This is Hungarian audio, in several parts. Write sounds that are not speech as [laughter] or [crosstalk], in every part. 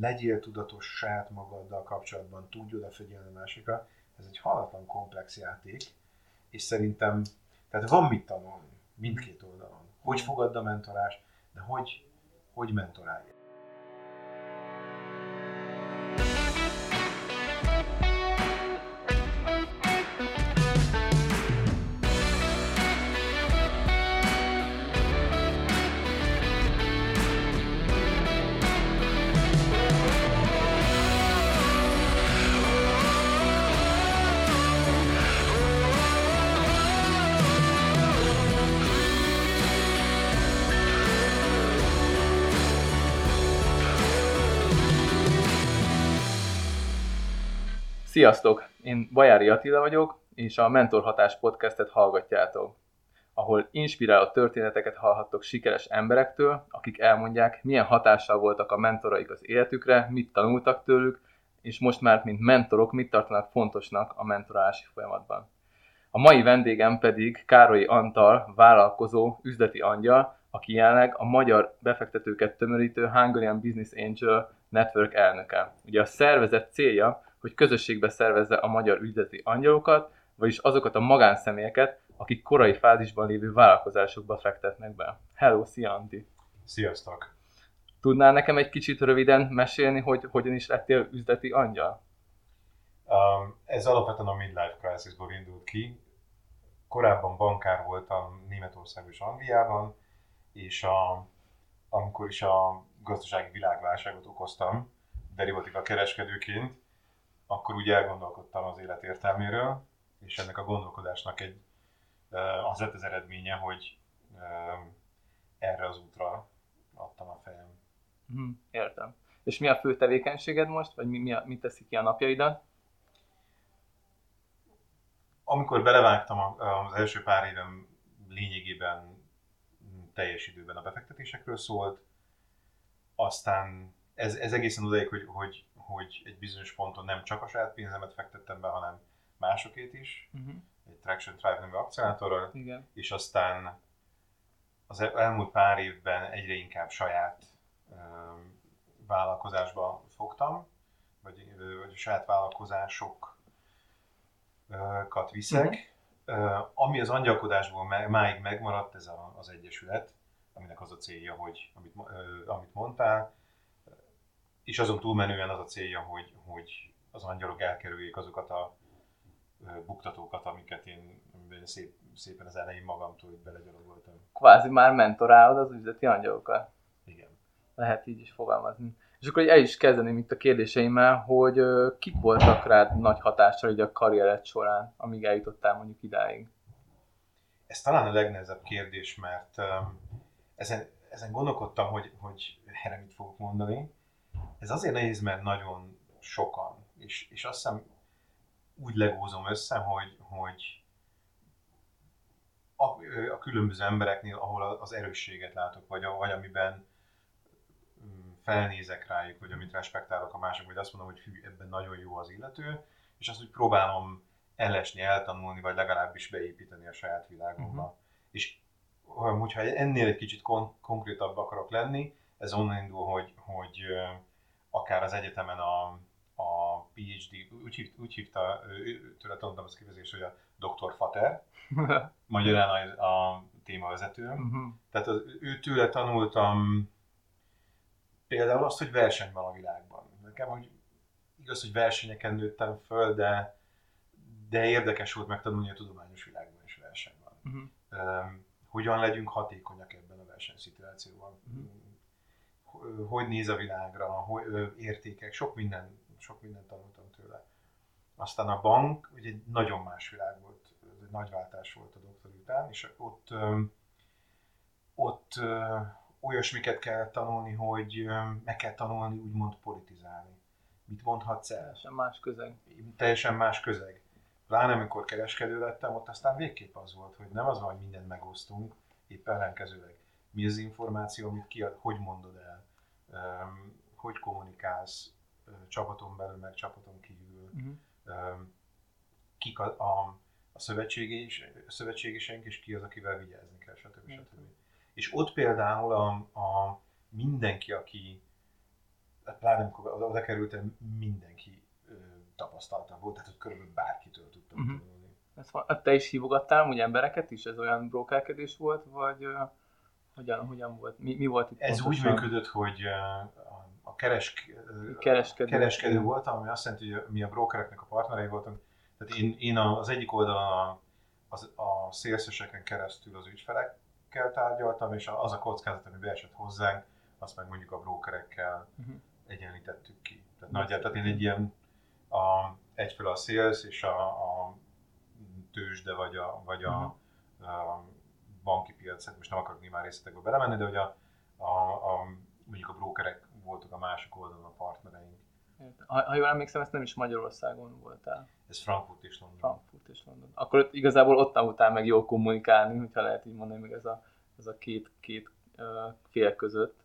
legyél tudatos saját magaddal kapcsolatban, tudj odafigyelni másikra, ez egy halatlan komplex játék, és szerintem, tehát van mit tanulni mindkét oldalon. Hogy fogadd a mentorást, de hogy, hogy mentorálj. Sziasztok! Én Bajári Attila vagyok, és a Mentorhatás podcastet hallgatjátok, ahol inspiráló történeteket hallhattok sikeres emberektől, akik elmondják, milyen hatással voltak a mentoraik az életükre, mit tanultak tőlük, és most már, mint mentorok, mit tartanak fontosnak a mentorálási folyamatban. A mai vendégem pedig Károly Antal, vállalkozó, üzleti angyal, aki jelenleg a magyar befektetőket tömörítő Hungarian Business Angel Network elnöke. Ugye a szervezet célja, hogy közösségbe szervezze a magyar üzleti angyalokat, vagyis azokat a magánszemélyeket, akik korai fázisban lévő vállalkozásokba fektetnek be. Hello, szia Antti! Sziasztok! Tudnál nekem egy kicsit röviden mesélni, hogy hogyan is lettél üzleti angyal? Um, ez alapvetően a midlife crisisból indult ki. Korábban bankár voltam Németországban és Angliában, és a, amikor is a gazdasági világválságot okoztam, derivatíva kereskedőként, akkor úgy elgondolkodtam az élet értelméről, és ennek a gondolkodásnak egy, az lett az eredménye, hogy erre az útra adtam a fejem. Hm, értem. És mi a fő tevékenységed most, vagy mi, mi, a, mit teszik ki a napjaidat? Amikor belevágtam az első pár évem lényegében teljes időben a befektetésekről szólt, aztán ez, ez egészen odaig, hogy, hogy hogy egy bizonyos ponton nem csak a saját pénzemet fektettem be, hanem másokét is, uh-huh. egy Traction Tribe nevű akcionátorral, Igen. és aztán az elmúlt pár évben egyre inkább saját um, vállalkozásba fogtam, vagy, vagy a saját vállalkozásokat viszek. Uh-huh. Uh, ami az angyalkodásból máig megmaradt, ez a, az Egyesület, aminek az a célja, hogy amit, uh, amit mondtál, és azon túlmenően az a célja, hogy, hogy az angyalok elkerüljék azokat a buktatókat, amiket én szép, szépen az elején magamtól így belegyalogoltam. Kvázi már mentorálod az üzleti angyalokat. Igen. Lehet így is fogalmazni. És akkor el is kezdeném itt a kérdéseimmel, hogy kik voltak rád nagy hatással így a karriered során, amíg eljutottál mondjuk idáig? Ez talán a legnehezebb kérdés, mert ezen, ezen gondolkodtam, hogy, hogy erre mit fogok mondani, ez azért nehéz, mert nagyon sokan, és, és azt hiszem úgy legózom össze, hogy, hogy a, a különböző embereknél, ahol az erősséget látok, vagy, vagy amiben mm, felnézek rájuk, vagy amit respektálok a mások, vagy azt mondom, hogy hű, ebben nagyon jó az illető, és azt úgy próbálom ellesni, eltanulni, vagy legalábbis beépíteni a saját világomba. Uh-huh. És hogyha ennél egy kicsit kon- konkrétabb akarok lenni, ez onnan indul, hogy, hogy akár az egyetemen a, a PhD, úgy, hív, úgy hívta, tőle tanultam az kifejezést, hogy a Dr. Fater, [laughs] magyarán a, a témavezető. Uh-huh. Tehát az, ő tőle tanultam például azt, hogy verseny van a világban. Nekem, hogy igaz, hogy versenyeken nőttem föl, de, de érdekes volt megtanulni, a tudományos világban is verseny van. Uh-huh. Um, hogyan legyünk hatékonyak ebben a versenyszituációban. Hogy néz a világra, hogy, értékek, sok minden, sok mindent tanultam tőle. Aztán a bank, ugye egy nagyon más világ volt, egy nagy váltás volt a doktor után, és ott, ott olyasmiket kell tanulni, hogy meg kell tanulni úgymond politizálni. Mit mondhatsz el? Teljesen más közeg. Teljesen más közeg. Pláne amikor kereskedő lettem, ott aztán végképp az volt, hogy nem az van, hogy mindent megosztunk, épp ellenkezőleg. Mi az információ, amit kiad, hogy mondod el hogy kommunikálsz csapaton belül, meg csapaton kívül, uh-huh. kik a, a, a szövetségeseink, és ki az, akivel vigyázni kell, stb. stb. stb. És ott például a, a mindenki, aki pláne amikor oda, kerültem, mindenki ö, tapasztalta volt, tehát hogy körülbelül bárkitől tudtam Mhm. tanulni. Ez van- Te is hívogattál úgy embereket is? Ez olyan brókerkedés volt, vagy hogyan, hogyan volt? Mi, mi volt itt Ez úgy pontosan? működött, hogy a, keresk, Kereskedő. kereskedő voltam, ami azt jelenti, hogy mi a brokereknek a partnerei voltunk. Tehát én, én az egyik oldalon a, az, a szélszeseken keresztül az ügyfelekkel tárgyaltam, és az a kockázat, ami beesett hozzánk, azt meg mondjuk a brokerekkel Mhm. egyenlítettük ki. Tehát nagyjából, tehát én egy ilyen a, egyfelől a sales és a, a tőzsde vagy a, vagy a, a banki piac, hát most nem akarok nyilván részletekbe belemenni, de hogy a, a, a, mondjuk a brokerek voltak a másik oldalon a partnereink. Ha, ha jól emlékszem, ezt nem is Magyarországon voltál. Ez Frankfurt és London. Frankfurt és London. Akkor ott igazából ott tanultál meg jól kommunikálni, hogyha lehet így mondani, meg ez a, ez a két, két uh, fél között.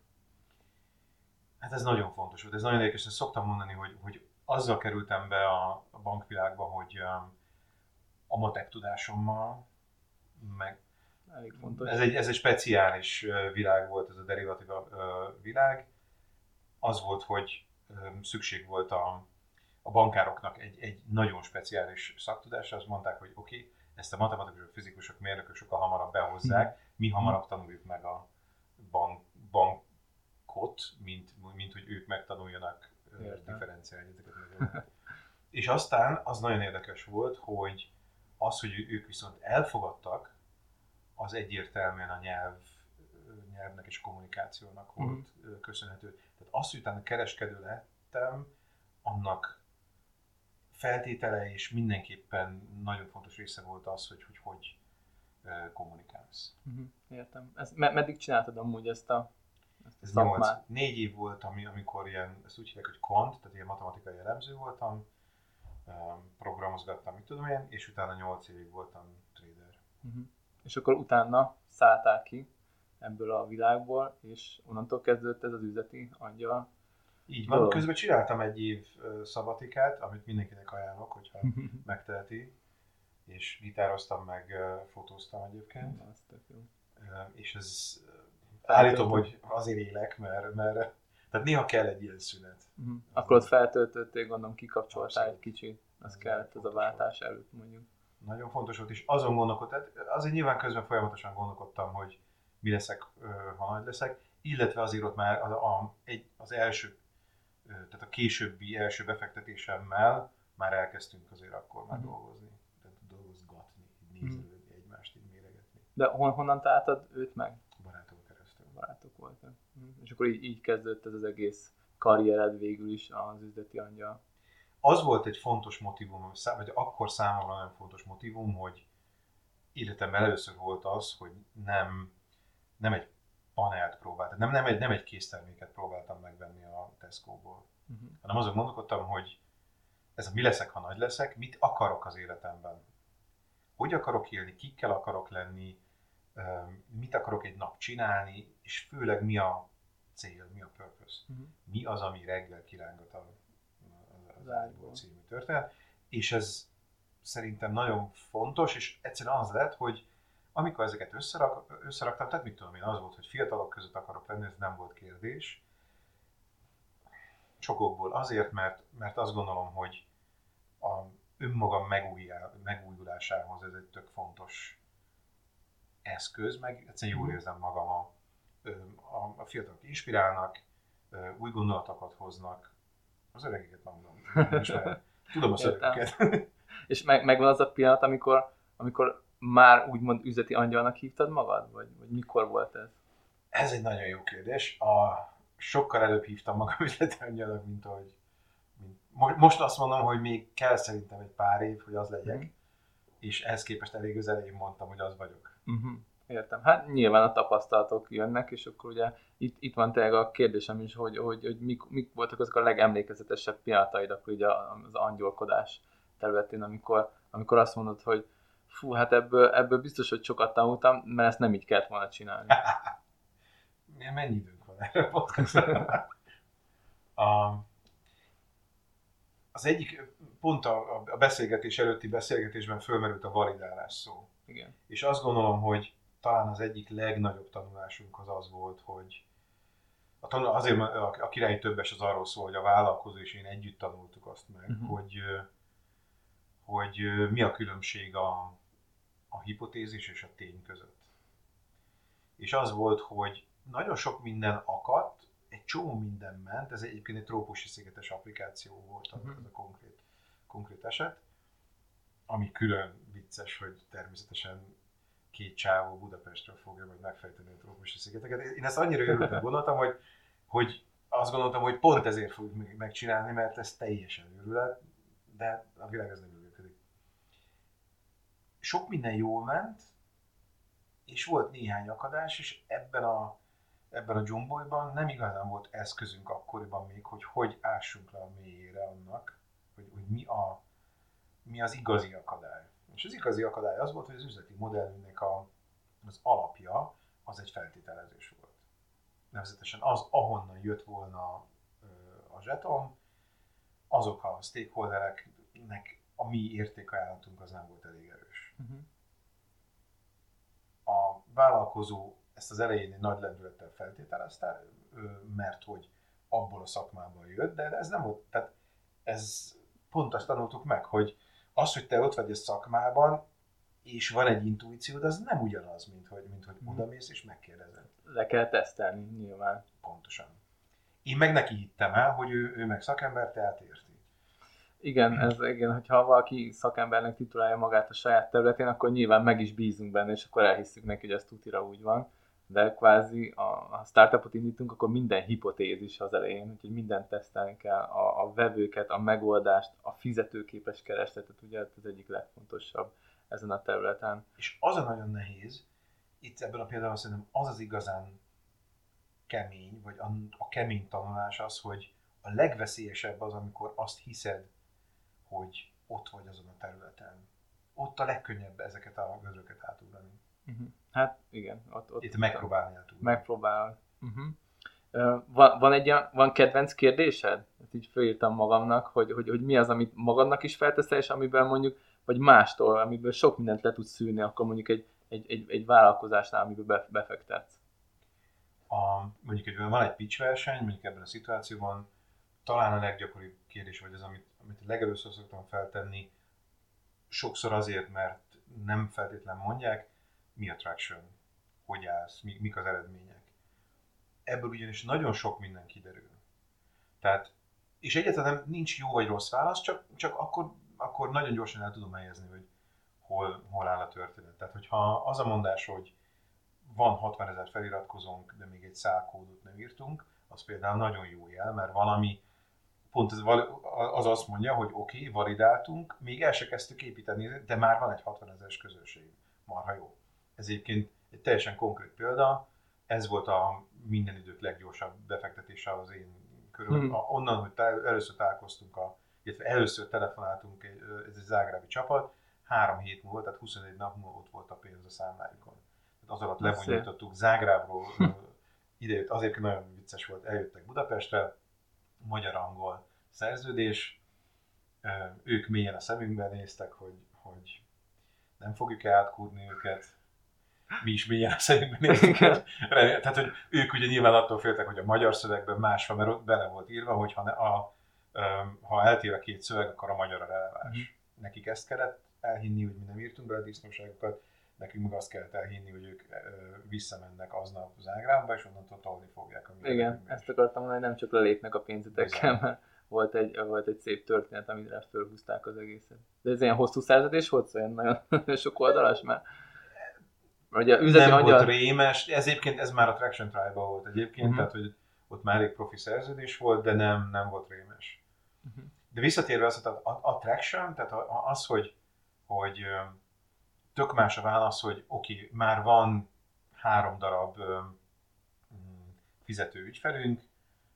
Hát ez nagyon fontos volt, ez nagyon érdekes, ezt szoktam mondani, hogy, hogy azzal kerültem be a, a bankvilágba, hogy um, a matek tudásommal, meg Elég fontos. ez egy, ez egy speciális világ volt, ez a derivatív világ. Az volt, hogy szükség volt a, a bankároknak egy, egy nagyon speciális szaktudásra, azt mondták, hogy oké, okay, ezt a matematikusok, fizikusok, mérnökök sokkal hamarabb behozzák, mi hamarabb tanuljuk meg a bank, bankot, mint, mint hogy ők megtanuljanak Értem. differenciálni ezeket. És aztán az nagyon érdekes volt, hogy az, hogy ők viszont elfogadtak, az egyértelműen a nyelv, nyelvnek és kommunikációnak volt mm. köszönhető. Tehát az, hogy utána kereskedő lettem, annak feltétele és mindenképpen nagyon fontos része volt az, hogy hogy, hogy kommunikálsz. Uh-huh. Értem. Ez, me- meddig csináltad amúgy ezt a, ezt a Ez szakmát? 8, négy év volt, ami, amikor ilyen, ezt úgy hívják, hogy quant, tehát ilyen matematikai elemző voltam, programozgattam, mit tudom én, és utána 8 évig voltam trader. Uh-huh. És akkor utána szálltál ki ebből a világból, és onnantól kezdődött ez az üzleti angyal. Így van, Dolog. közben csináltam egy év szabatikát, amit mindenkinek ajánlok, hogyha [laughs] megteheti, és gitároztam, meg fotóztam egyébként, Az tök jó. És ez állítom, hogy azért élek, mert, mert tehát néha kell egy ilyen szünet. Uh-huh. Akkor ott feltöltöttél, gondolom kikapcsoltál egy kicsit, az Ez kellett ez a váltás előtt mondjuk. Nagyon fontos volt, és azon gondolkodtam, azért nyilván közben folyamatosan gondolkodtam, hogy mi leszek, ha nagy leszek, illetve azért ott már a, a, egy, az első, tehát a későbbi első befektetésemmel már elkezdtünk azért akkor már Mhm. dolgozni, tehát dolgozgatni, így nézelődni, egymást így méregetni, De hon, honnan találtad őt meg? barátok keresztül. Barátok voltak. Mhm. És akkor így, így kezdődött ez az egész karriered végül is az üzleti angyal. Az volt egy fontos motivum, vagy akkor számomra nagyon fontos motivum, hogy életemben először volt az, hogy nem, nem egy panelt próbáltam, nem, nem, egy, nem egy készterméket próbáltam megvenni a Tesco-ból, Uh-huh. hanem azon gondolkodtam, hogy ez a mi leszek, ha nagy leszek, mit akarok az életemben. Hogy akarok élni, kikkel akarok lenni, mit akarok egy nap csinálni, és főleg mi a cél, mi a purpose. Uh-huh. Mi az, ami reggel kirángat a, az ágyból című történet. És ez szerintem nagyon fontos, és egyszerűen az lett, hogy amikor ezeket összerak, összeraktam, tehát mit tudom én, az volt, hogy fiatalok között akarok lenni, ez nem volt kérdés. Sokokból azért, mert, mert azt gondolom, hogy a önmagam megújulásához ez egy tök fontos eszköz, meg egyszerűen jól Mhm. érzem magam a, a, a fiatalok inspirálnak, új gondolatokat hoznak, az öregeket nem tudom, a szövegeket. És meg, megvan az a pillanat, amikor, amikor már úgymond üzleti angyalnak hívtad magad? Vagy, vagy mikor volt ez? Ez egy nagyon jó kérdés. A, sokkal előbb hívtam magam [laughs] üzleti angyalnak, mint ahogy mint, mo- most azt mondom, hogy még kell szerintem egy pár év, hogy az legyek, Mhm. és ehhez képest elég az elején mondtam, hogy az vagyok. Uh-huh. Értem. Hát nyilván a tapasztalatok jönnek, és akkor ugye itt, itt van tényleg a kérdésem is, hogy, hogy, hogy mik, mik voltak azok a legemlékezetesebb pillanataid akkor ugye az angyolkodás területén, amikor, amikor azt mondod, hogy fú, hát ebből, ebből biztos, hogy sokat tanultam, mert ezt nem így kellett volna csinálni. [laughs] Milyen- Mennyi időnk van erre [laughs] a az egyik, pont a, a beszélgetés előtti beszélgetésben fölmerült a validálás szó. Igen. És azt gondolom, hogy talán az egyik legnagyobb tanulásunk az az volt, hogy a tanul, azért a, királyi többes az arról szól, hogy a vállalkozó és én együtt tanultuk azt meg, uh-huh. hogy, hogy mi a különbség a, a hipotézis és a tény között. És az volt, hogy nagyon sok minden akadt, egy csomó minden ment, ez egyébként egy trópusi szigetes applikáció volt uh-huh. ez a konkrét, konkrét eset, ami külön vicces, hogy természetesen két csávó Budapestről fogja majd megfejteni a trópusi szigeteket. Én ezt annyira örültem, gondoltam, hogy, hogy azt gondoltam, hogy pont ezért fogjuk megcsinálni, mert ez teljesen őrület, de a világ ez nem működik. Sok minden jól ment, és volt néhány akadás, és ebben a, ebben a dzsombolyban nem igazán volt eszközünk akkoriban még, hogy hogy ássunk le a mélyére annak, hogy, hogy mi, a, mi az igazi akadály. És az igazi akadály az volt, hogy az üzleti modellünknek a, az alapja az egy feltételezés volt. Nevezetesen az, ahonnan jött volna a zseton, azok a stakeholdereknek a mi értékajánlatunk az nem volt elég erős. Uh-huh. A vállalkozó ezt az elején egy nagy lendülettel feltételezte, mert hogy abból a szakmából jött, de ez nem volt, tehát ez pont azt tanultuk meg, hogy az, hogy te ott vagy a szakmában, és van egy intuíciód, az nem ugyanaz, mint hogy, mint hogy oda mész és megkérdezed. Le kell tesztelni, nyilván. Pontosan. Én meg neki hittem el, hogy ő, ő meg szakember, tehát érti. Igen, ez, igen, hogyha valaki szakembernek titulálja magát a saját területén, akkor nyilván meg is bízunk benne, és akkor elhisszük neki, hogy ez tutira úgy van. De kvázi a, a startupot indítunk, akkor minden hipotézis az elején, úgyhogy mindent tesztelni kell, a, a vevőket, a megoldást, a fizetőképes keresletet, ugye ez az egyik legfontosabb ezen a területen. És az a nagyon nehéz, itt ebben a példában szerintem az az igazán kemény, vagy a, a kemény tanulás az, hogy a legveszélyesebb az, amikor azt hiszed, hogy ott vagy azon a területen. Ott a legkönnyebb ezeket a gözöket átugrani. Uh-huh. Hát igen. Ott, ott Itt megpróbálni átugrani. Megpróbál. Uh-huh. Uh, van, van, egy, van kedvenc kérdésed? Ezt így fölírtam magamnak, hogy, hogy, hogy mi az, amit magadnak is felteszel, és amiben mondjuk, vagy mástól, amiből sok mindent le tudsz szűrni, akkor mondjuk egy, egy, egy, egy vállalkozásnál, amiből befektetsz. A, mondjuk egy, van egy pitch verseny, mondjuk ebben a szituációban talán a leggyakoribb kérdés, vagy az, amit, amit legelőször szoktam feltenni, sokszor azért, mert nem feltétlen mondják, mi a traction, hogy állsz, mi, mik az eredmények. Ebből ugyanis nagyon sok minden kiderül. Tehát, és egyáltalán nem, nincs jó vagy rossz válasz, csak, csak akkor, akkor nagyon gyorsan el tudom helyezni, hogy hol, hol áll a történet. Tehát, hogyha az a mondás, hogy van 60 ezer feliratkozónk, de még egy szálkódot nem írtunk, az például nagyon jó jel, mert valami pont az, az azt mondja, hogy oké, okay, validáltunk, még el se kezdtük építeni, de már van egy 60 ezeres közönség. Marha jó. Ez egyébként egy teljesen konkrét példa, ez volt a minden idők leggyorsabb befektetése az én körül. Hmm. Onnan, hogy tá- először találkoztunk, a, illetve először telefonáltunk, egy, ez egy zágrábi csapat, három hét múlva, tehát 21 nap múlva ott volt a pénz a számlájukon. Tehát az alatt lebonyolítottuk Zágrábról, idejött, azért nagyon vicces volt, eljöttek Budapestre, magyar-angol szerződés, ők mélyen a szemünkben néztek, hogy, hogy nem fogjuk átkúrni őket, mi is mélyen a szemünkben néztük. Tehát, hogy ők ugye nyilván attól féltek, hogy a magyar szövegben más van, mert ott bele volt írva, hogy ha, ne, a, ha eltér a két szöveg, akkor a magyar a releváns. Mm. Nekik ezt kellett elhinni, hogy mi nem írtunk bele a disznóságokat, nekünk meg azt kellett elhinni, hogy ők visszamennek aznap az ágrámba, és onnantól tolni fogják a Igen, ezt akartam mondani, nem csak lelépnek a pénzetekkel, mert volt egy, volt egy szép történet, amire fölhúzták az egészet. De ez ilyen hosszú szerződés volt, szóval nagyon [laughs] sok oldalas, mert Ugye üzleti nem angyal... volt rémes, ez egyébként ez már a Traction tribe volt egyébként, uh-huh. tehát hogy ott már elég profi szerződés volt, de nem, nem volt rémes. Uh-huh. De visszatérve az, a, a, a Traction, tehát az, hogy, hogy tök más a válasz, hogy oké, okay, már van három darab mm, fizető ügyfelünk,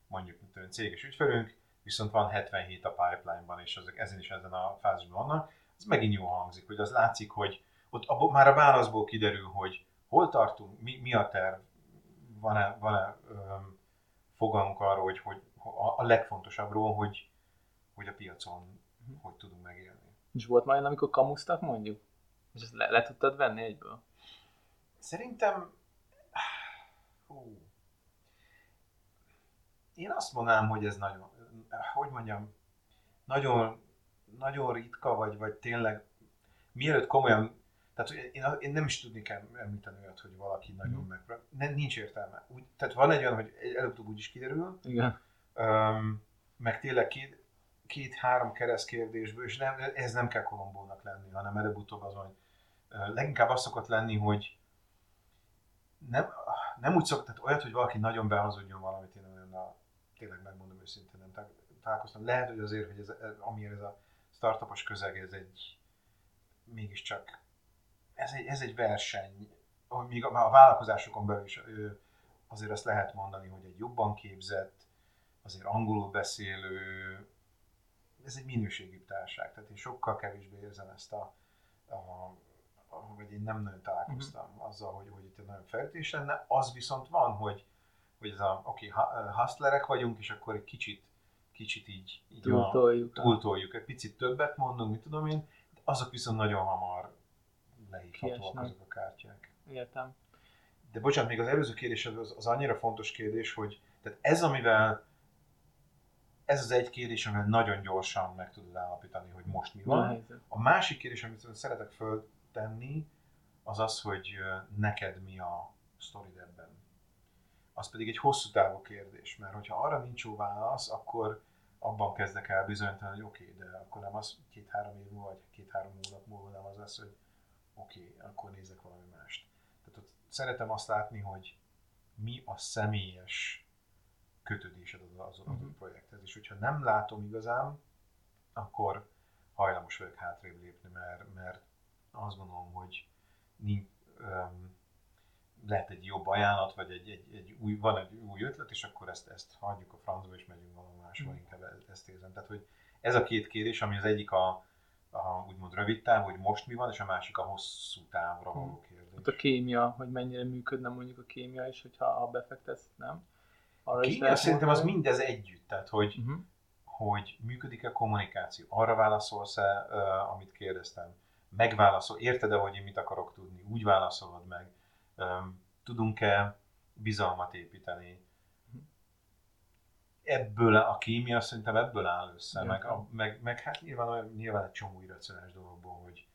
mondjuk mint céges ügyfelünk, viszont van 77 a pipeline-ban, és azok ezen is ezen a fázisban vannak, ez megint jó hangzik, hogy az látszik, hogy ott abból, már a válaszból kiderül, hogy hol tartunk, mi, mi a terv, van-e, van-e fogalmunk arról, hogy, hogy a, a legfontosabbról, hogy, hogy a piacon uh-huh. hogy tudunk megélni. És volt már amikor kamusztak mondjuk? És ezt le, le tudtad venni egyből? Szerintem... Hú. én azt mondanám, hogy ez nagyon, hogy mondjam, nagyon, nagyon ritka, vagy, vagy tényleg, mielőtt komolyan, tehát én, én nem is tudnék említeni olyat, hogy valaki nagyon mm. meg, nem, nincs értelme. Úgy, tehát van egy olyan, hogy előbb-utóbb úgy is kiderül, Igen. Um, meg tényleg két, két-három kereszt kérdésből, és nem, ez nem kell Kolombónak lenni, hanem előbb-utóbb az, hogy uh, leginkább az szokott lenni, hogy nem, nem úgy szokott, tehát olyat, hogy valaki nagyon behazudjon valamit, én olyan, tényleg megmondom őszintén, nem találkoztam. Lehet, hogy azért, hogy ez, amiért ez a startupos közeg, ez egy mégiscsak, ez egy, ez egy verseny, még a, a vállalkozásokon belül is azért azt lehet mondani, hogy egy jobban képzett, azért angolul beszélő, ez egy minőségi társaság, tehát én sokkal kevésbé érzem ezt a, a vagy én nem nagyon találkoztam uh-huh. azzal, hogy, hogy itt nagyon feltés lenne. Az viszont van, hogy, hogy ez a, oké, okay, hustlerek vagyunk, és akkor egy kicsit, kicsit így, így túltoljuk, túltoljuk, egy picit többet mondunk, mit tudom én, azok viszont nagyon hamar lehívhatóak azok a kártyák. Értem. De bocsánat, még az előző kérdés az, az annyira fontos kérdés, hogy tehát ez, amivel ez az egy kérdés, amivel nagyon gyorsan meg tudod állapítani, hogy most mi van. A másik kérdés, amit szeretek föltenni, az az, hogy neked mi a sztorid ebben. Az pedig egy hosszú távú kérdés, mert hogyha arra nincs jó válasz, akkor abban kezdek el bizonyítani, hogy oké, okay, de akkor nem az két-három év múlva, vagy két-három hónap múlva nem az lesz, hogy oké, okay, akkor nézek valami mást. Tehát ott szeretem azt látni, hogy mi a személyes kötődésed az, az adott uh-huh. projekthez. És hogyha nem látom igazán, akkor hajlamos vagyok hátrébb lépni, mert, mert azt gondolom, hogy nincs, um, lehet egy jobb ajánlat, vagy egy, egy, egy új, van egy új ötlet, és akkor ezt, ezt hagyjuk a francba, és megyünk valahol máshol, mm. inkább ezt érzem. Tehát, hogy ez a két kérdés, ami az egyik a, a úgymond rövid táv, hogy most mi van, és a másik a hosszú távra való kérdés. Hát a kémia, hogy mennyire működne mondjuk a kémia is, hogyha ha befektesz, nem? Arra is Kémia szerintem az mindez együtt, tehát hogy, uh-huh. hogy működik-e kommunikáció, arra válaszolsz-e, uh, amit kérdeztem, megválaszol, érted-e, hogy én mit akarok tudni, úgy válaszolod meg, um, tudunk-e bizalmat építeni, ebből a kémia szerintem ebből áll össze, meg, a, meg, meg, hát nyilván, nyilván egy csomó irracionális dologból, hogy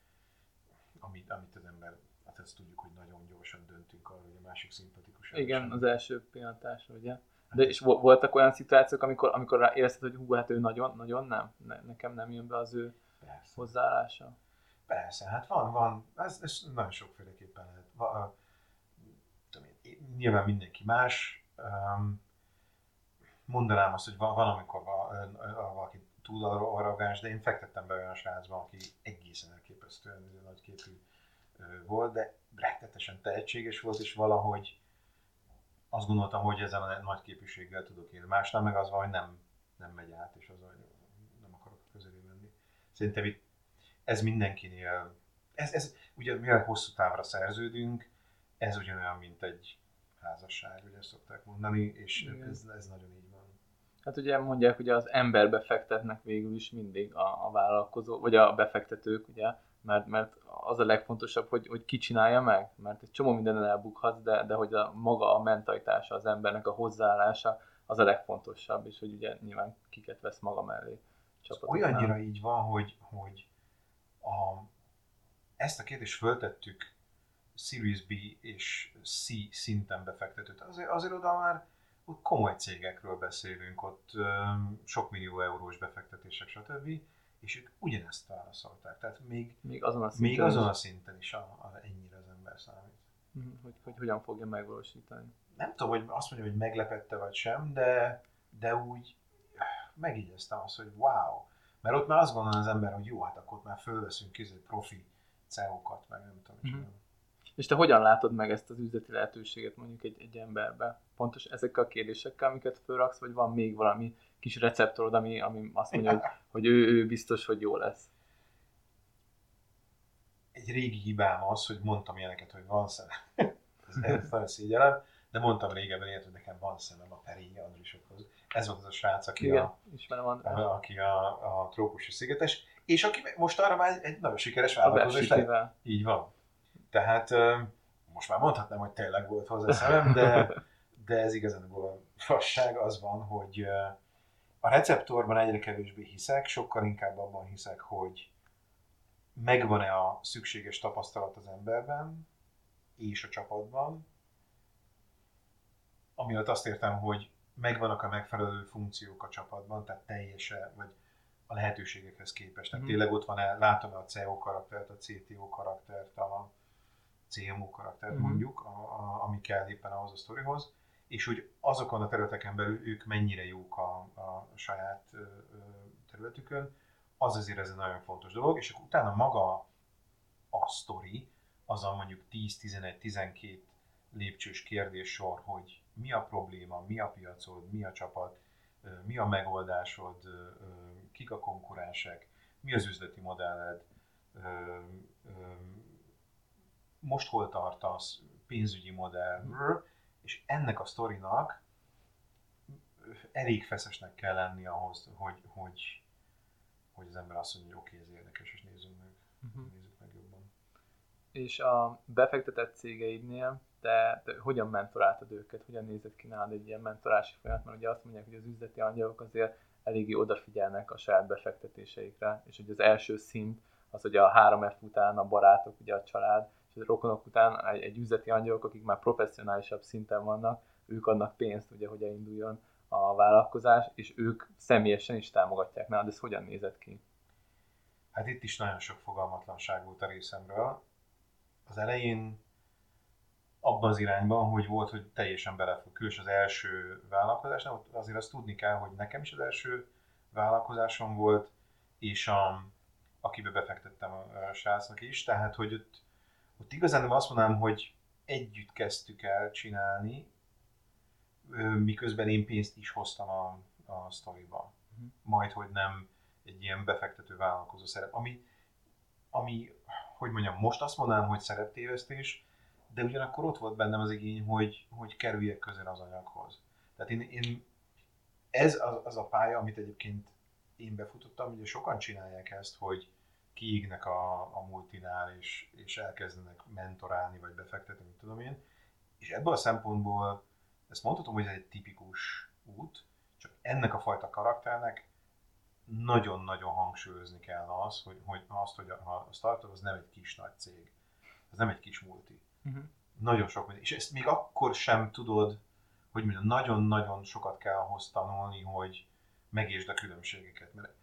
amit, amit az ember, hát ezt tudjuk, hogy nagyon gyorsan döntünk arra, hogy a másik szimpatikus. Igen, az első pillantásra, ugye? De és voltak olyan szituációk, amikor, amikor érezted, hogy hú, hát ő nagyon, nagyon nem, ne, nekem nem jön be az ő Persze. hozzáállása. Persze, hát van, van, ez, ez nagyon sokféleképpen lehet. Va, tudom én, nyilván mindenki más. Um, mondanám azt, hogy van, van amikor valaki túl arrogáns, de én fektettem be olyan srácba, aki egészen elképesztően nagyképű volt, de rettetesen tehetséges volt, és valahogy azt gondoltam, hogy ezzel a nagy képviséggel tudok élni. Másnál meg az van, hogy nem, nem megy át, és az, hogy nem akarok közelé menni. Szerintem itt ez mindenkinél, ez, ez ugye mivel hosszú távra szerződünk, ez ugyanolyan, mint egy házasság, ugye szokták mondani, és ez, ez nagyon így. Hát ugye mondják, hogy az emberbe fektetnek végül is mindig a, a vállalkozó, vagy a befektetők, ugye, mert, mert az a legfontosabb, hogy, hogy ki csinálja meg, mert egy csomó minden elbukhatsz, de, de hogy a maga a mentalitása az embernek, a hozzáállása az a legfontosabb, és hogy ugye nyilván kiket vesz maga mellé. Olyannyira így van, hogy, hogy a, ezt a kérdést föltettük Series B és C szinten befektetőt. Azért, azért oda már komoly cégekről beszélünk, ott sok millió eurós befektetések, stb és ők ugyanezt válaszolták. Tehát még, még azon a szinten, még azon a szinten is a, a, ennyire az ember számít. Mhm, hogy, hogy hogyan fogja megvalósítani. Nem tudom, hogy azt mondja, hogy meglepette vagy sem, de, de úgy megigyeztem azt, hogy wow. Mert ott már azt gondolja az ember, hogy jó, hát akkor már fölveszünk kizé profi CEO-kat, meg nem tudom, mm-hmm. És te hogyan látod meg ezt az üzleti lehetőséget mondjuk egy, egy emberbe? Pontos ezekkel a kérdésekkel, amiket fölraksz, vagy van még valami kis receptorod, ami, ami azt mondja, hogy, [laughs] hogy ő, ő biztos, hogy jó lesz? Egy régi hibám az, hogy mondtam ilyeneket, hogy van szemem. [laughs] ez, nagyon szégyellem, de mondtam régebben ilyet, hogy nekem van szemem a Perényi Andrisokhoz. Ez volt az a srác, aki, Igen, a, a, aki a, a trópusi szigetes, és aki most arra már egy, nagyon sikeres vállalkozó lett. Így van. Tehát most már mondhatnám, hogy tényleg volt hozzá szemem, de, de ez igazából fasság az van, hogy a receptorban egyre kevésbé hiszek, sokkal inkább abban hiszek, hogy megvan-e a szükséges tapasztalat az emberben és a csapatban, ami alatt azt értem, hogy megvannak a megfelelő funkciók a csapatban, tehát teljesen, vagy a lehetőségekhez képest. Tehát mm. tényleg ott van, látom a CEO karaktert, a CTO karaktert, a CMO karaktert mm. mondjuk, a, a, ami kell éppen ahhoz a sztorihoz, és hogy azokon a területeken belül ők mennyire jók a, a saját ö, területükön, az azért ez egy nagyon fontos dolog, és akkor utána maga a sztori, az a mondjuk 10-11-12 lépcsős kérdéssor, hogy mi a probléma, mi a piacod, mi a csapat, mi a megoldásod, kik a konkurensek, mi az üzleti modelled, most hol tartasz, pénzügyi modell, és ennek a sztorinak elég feszesnek kell lenni ahhoz, hogy, hogy, hogy az ember azt mondja, hogy oké, okay, ez érdekes, és nézzük meg, uh-huh. nézzük meg jobban. És a befektetett cégeidnél te, te hogyan mentoráltad őket, hogyan nézett ki nálad egy ilyen mentorási folyamat, mert ugye azt mondják, hogy az üzleti angyalok azért eléggé odafigyelnek a saját befektetéseikre, és hogy az első szint az, hogy a 3F után a barátok, ugye a család, és a rokonok után egy, egy üzleti angyalok, akik már professzionálisabb szinten vannak, ők adnak pénzt, ugye, hogy elinduljon a vállalkozás, és ők személyesen is támogatják nálad. Ez hogyan nézett ki? Hát itt is nagyon sok fogalmatlanság volt a részemről. Az elején abban az irányban, hogy volt, hogy teljesen belefog. Különös az első vállalkozásnál, azért azt tudni kell, hogy nekem is az első vállalkozásom volt, és a, akibe befektettem a srácnak is, tehát hogy ott, ott igazán azt mondanám, hogy együtt kezdtük el csinálni, miközben én pénzt is hoztam a, a sztoriba. Uh-huh. Majd, hogy nem egy ilyen befektető vállalkozó szerep. Ami, ami, hogy mondjam, most azt mondanám, hogy szereptévesztés, de ugyanakkor ott volt bennem az igény, hogy, hogy kerüljek közel az anyaghoz. Tehát én, én ez az, az a pálya, amit egyébként én befutottam, ugye sokan csinálják ezt, hogy kiégnek a, a multinál, és, és elkezdenek mentorálni, vagy befektetni, mit tudom én. És ebből a szempontból ezt mondhatom, hogy ez egy tipikus út, csak ennek a fajta karakternek nagyon-nagyon hangsúlyozni kell az, hogy, hogy azt, hogy a, a startup az nem egy kis nagy cég, ez nem egy kis multi. Uh-huh. Nagyon sok minden. És ezt még akkor sem tudod, hogy mondjam, nagyon-nagyon sokat kell ahhoz tanulni, hogy megértsd a különbségeket. Mert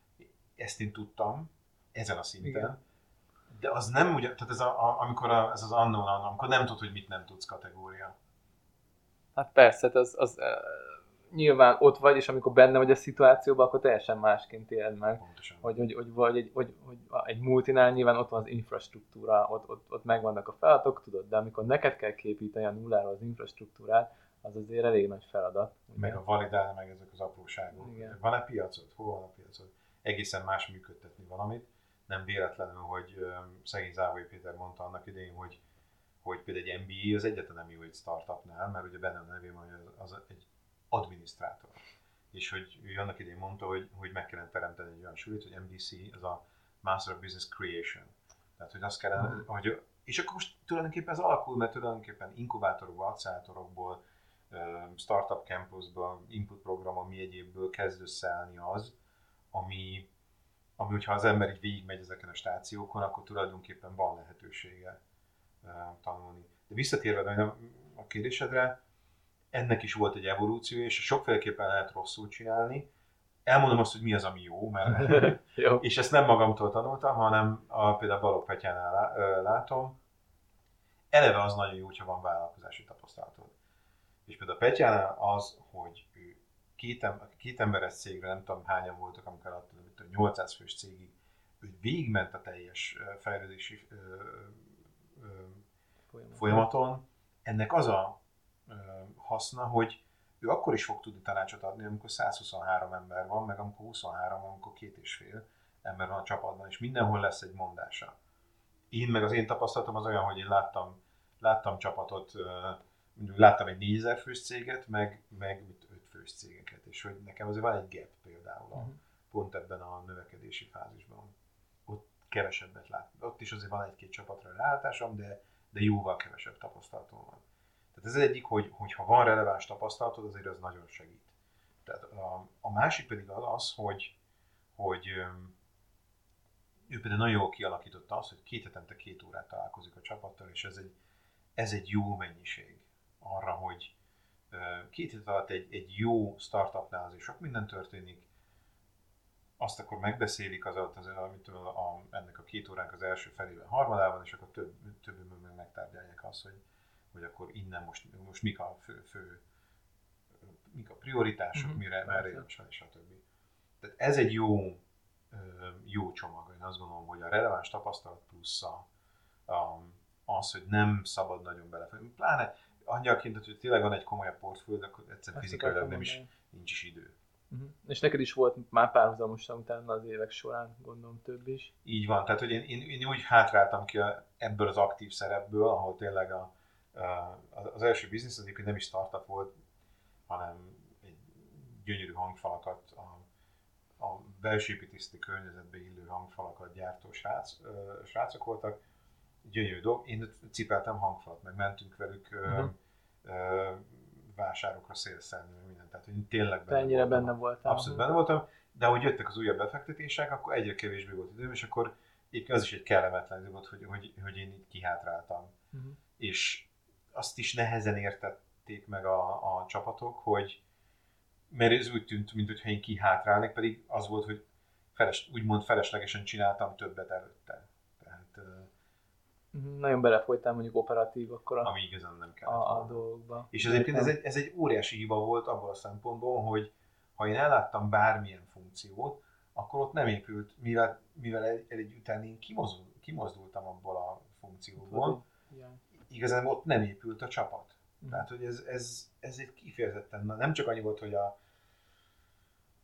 ezt én tudtam, ezen a szinten. Igen. De az nem ugye, tehát ez a, a, amikor a, ez az unknown, amikor nem tudod, hogy mit nem tudsz kategória. Hát persze, hát az, az nyilván ott vagy, és amikor benne vagy a szituációban, akkor teljesen másként éled meg. Pontosan. Hogy, hogy, hogy, vagy egy, hogy, hogy egy multinál nyilván ott van az infrastruktúra, ott, ott, ott megvannak a feladatok, tudod, de amikor neked kell képíteni a nulláról az infrastruktúrát, az azért elég nagy feladat. Ugye? Meg a validálni meg ezek az apróságok. Igen. Van-e piacod? Hol van a piacod? Egészen más működtetni valamit. Nem véletlenül, hogy szegény Závai Péter mondta annak idején, hogy hogy például egy MBA az egyetlen nem jó egy startupnál, mert ugye benne a nevében, hogy az, az egy adminisztrátor. És hogy ő annak idején mondta, hogy, hogy meg kellene teremteni egy olyan sulit, hogy MBC, az a Master of Business Creation. Tehát, hogy azt kellene, mm. hogy, és akkor most tulajdonképpen ez alakul, mert tulajdonképpen inkubátorokból, accelerátorokból, startup campusból, input programon, mi egyébből kezd összeállni az, ami, ami hogyha az ember így végigmegy ezeken a stációkon, akkor tulajdonképpen van lehetősége tanulni. De visszatérve a kérdésedre, ennek is volt egy evolúció, és sokféleképpen lehet rosszul csinálni. Elmondom azt, hogy mi az, ami jó, mert [laughs] jó. és ezt nem magamtól tanultam, hanem a, például Balogh Petyánál látom. Eleve az nagyon jó, hogyha van vállalkozási tapasztalatod. És például Petyánál az, hogy két, em- két emberes cégre, nem tudom hányan voltak, amikor adtam, 800 fős cégig, ő végigment a teljes fejlődési ö, ö, folyamaton. folyamaton. Ennek az a haszna, hogy ő akkor is fog tudni tanácsot adni, amikor 123 ember van, meg amikor 23 van, amikor két és fél ember van a csapatban, és mindenhol lesz egy mondása. Én meg az én tapasztalatom az olyan, hogy én láttam, láttam csapatot, mondjuk láttam egy 4000 fős céget, meg, meg 5 fős cégeket, és hogy nekem azért van egy gap például, uh-huh. pont ebben a növekedési fázisban. Ott kevesebbet lát. Ott is azért van egy-két csapatra rálátásom, de, de jóval kevesebb tapasztalatom van. Tehát ez egyik, hogy, hogy ha van releváns tapasztalatod, azért az nagyon segít. Tehát a, a másik pedig az, az hogy, hogy ő például nagyon jól kialakította azt, hogy két hetente két órát találkozik a csapattal, és ez egy, ez egy jó mennyiség arra, hogy két hét alatt egy, egy jó startupnál azért sok minden történik, azt akkor megbeszélik az alatt, az, amitől a, a, ennek a két óránk az első felében, harmadában, és akkor több, többben meg megtárgyalják azt, hogy, hogy akkor innen most, most mik a fő, fő mik a prioritások, uh-huh. mire, merre jön, stb. Tehát ez egy jó, jó csomag. Én azt gondolom, hogy a releváns tapasztalat plusz a, a, az, hogy nem szabad nagyon belefelé. Pláne angyalként, hogy tényleg van egy komolyabb portfólió, akkor egyszer fizikailag nem is, nincs is idő. Uh-huh. És neked is volt már párhuzamosan utána az évek során, gondolom több is. Így van, tehát hogy én, én, én úgy hátráltam ki a, ebből az aktív szerepből, ahol tényleg a, a, az első biznisz az egyébként nem is startup volt, hanem egy gyönyörű hangfalakat, a, a belső építészeti környezetbe illő hangfalakat gyártó srác, ö, srácok voltak, gyönyörű dolog. Én cipeltem hangfalat, meg mentünk velük uh-huh. ö, ö, vásárokra szélszelni, minden. Tehát, hogy tényleg benne ennyire voltam. benne voltam. Abszolút benne voltam, de ahogy jöttek az újabb befektetések, akkor egyre kevésbé volt időm, és akkor az is egy kellemetlen volt, hogy, hogy, hogy én itt kihátráltam. Uh-huh. És azt is nehezen értették meg a, a csapatok, hogy mert ez úgy tűnt, mintha én kihátrálnék, pedig az volt, hogy feles, úgymond feleslegesen csináltam többet előtte. Nagyon belefolytál mondjuk operatív akkor a, ami igazán nem kell. A, a dolgokba. És ez egyébként ez egy, ez egy óriási hiba volt abból a szempontból, hogy ha én elláttam bármilyen funkciót, akkor ott nem épült, mivel, mivel egy, egy után én kimozdul, kimozdultam abból a funkcióból, Igen. igazán ott nem épült a csapat. Mm. Tehát, hogy ez, ez, ez egy kifejezetten, nem csak annyi volt, hogy a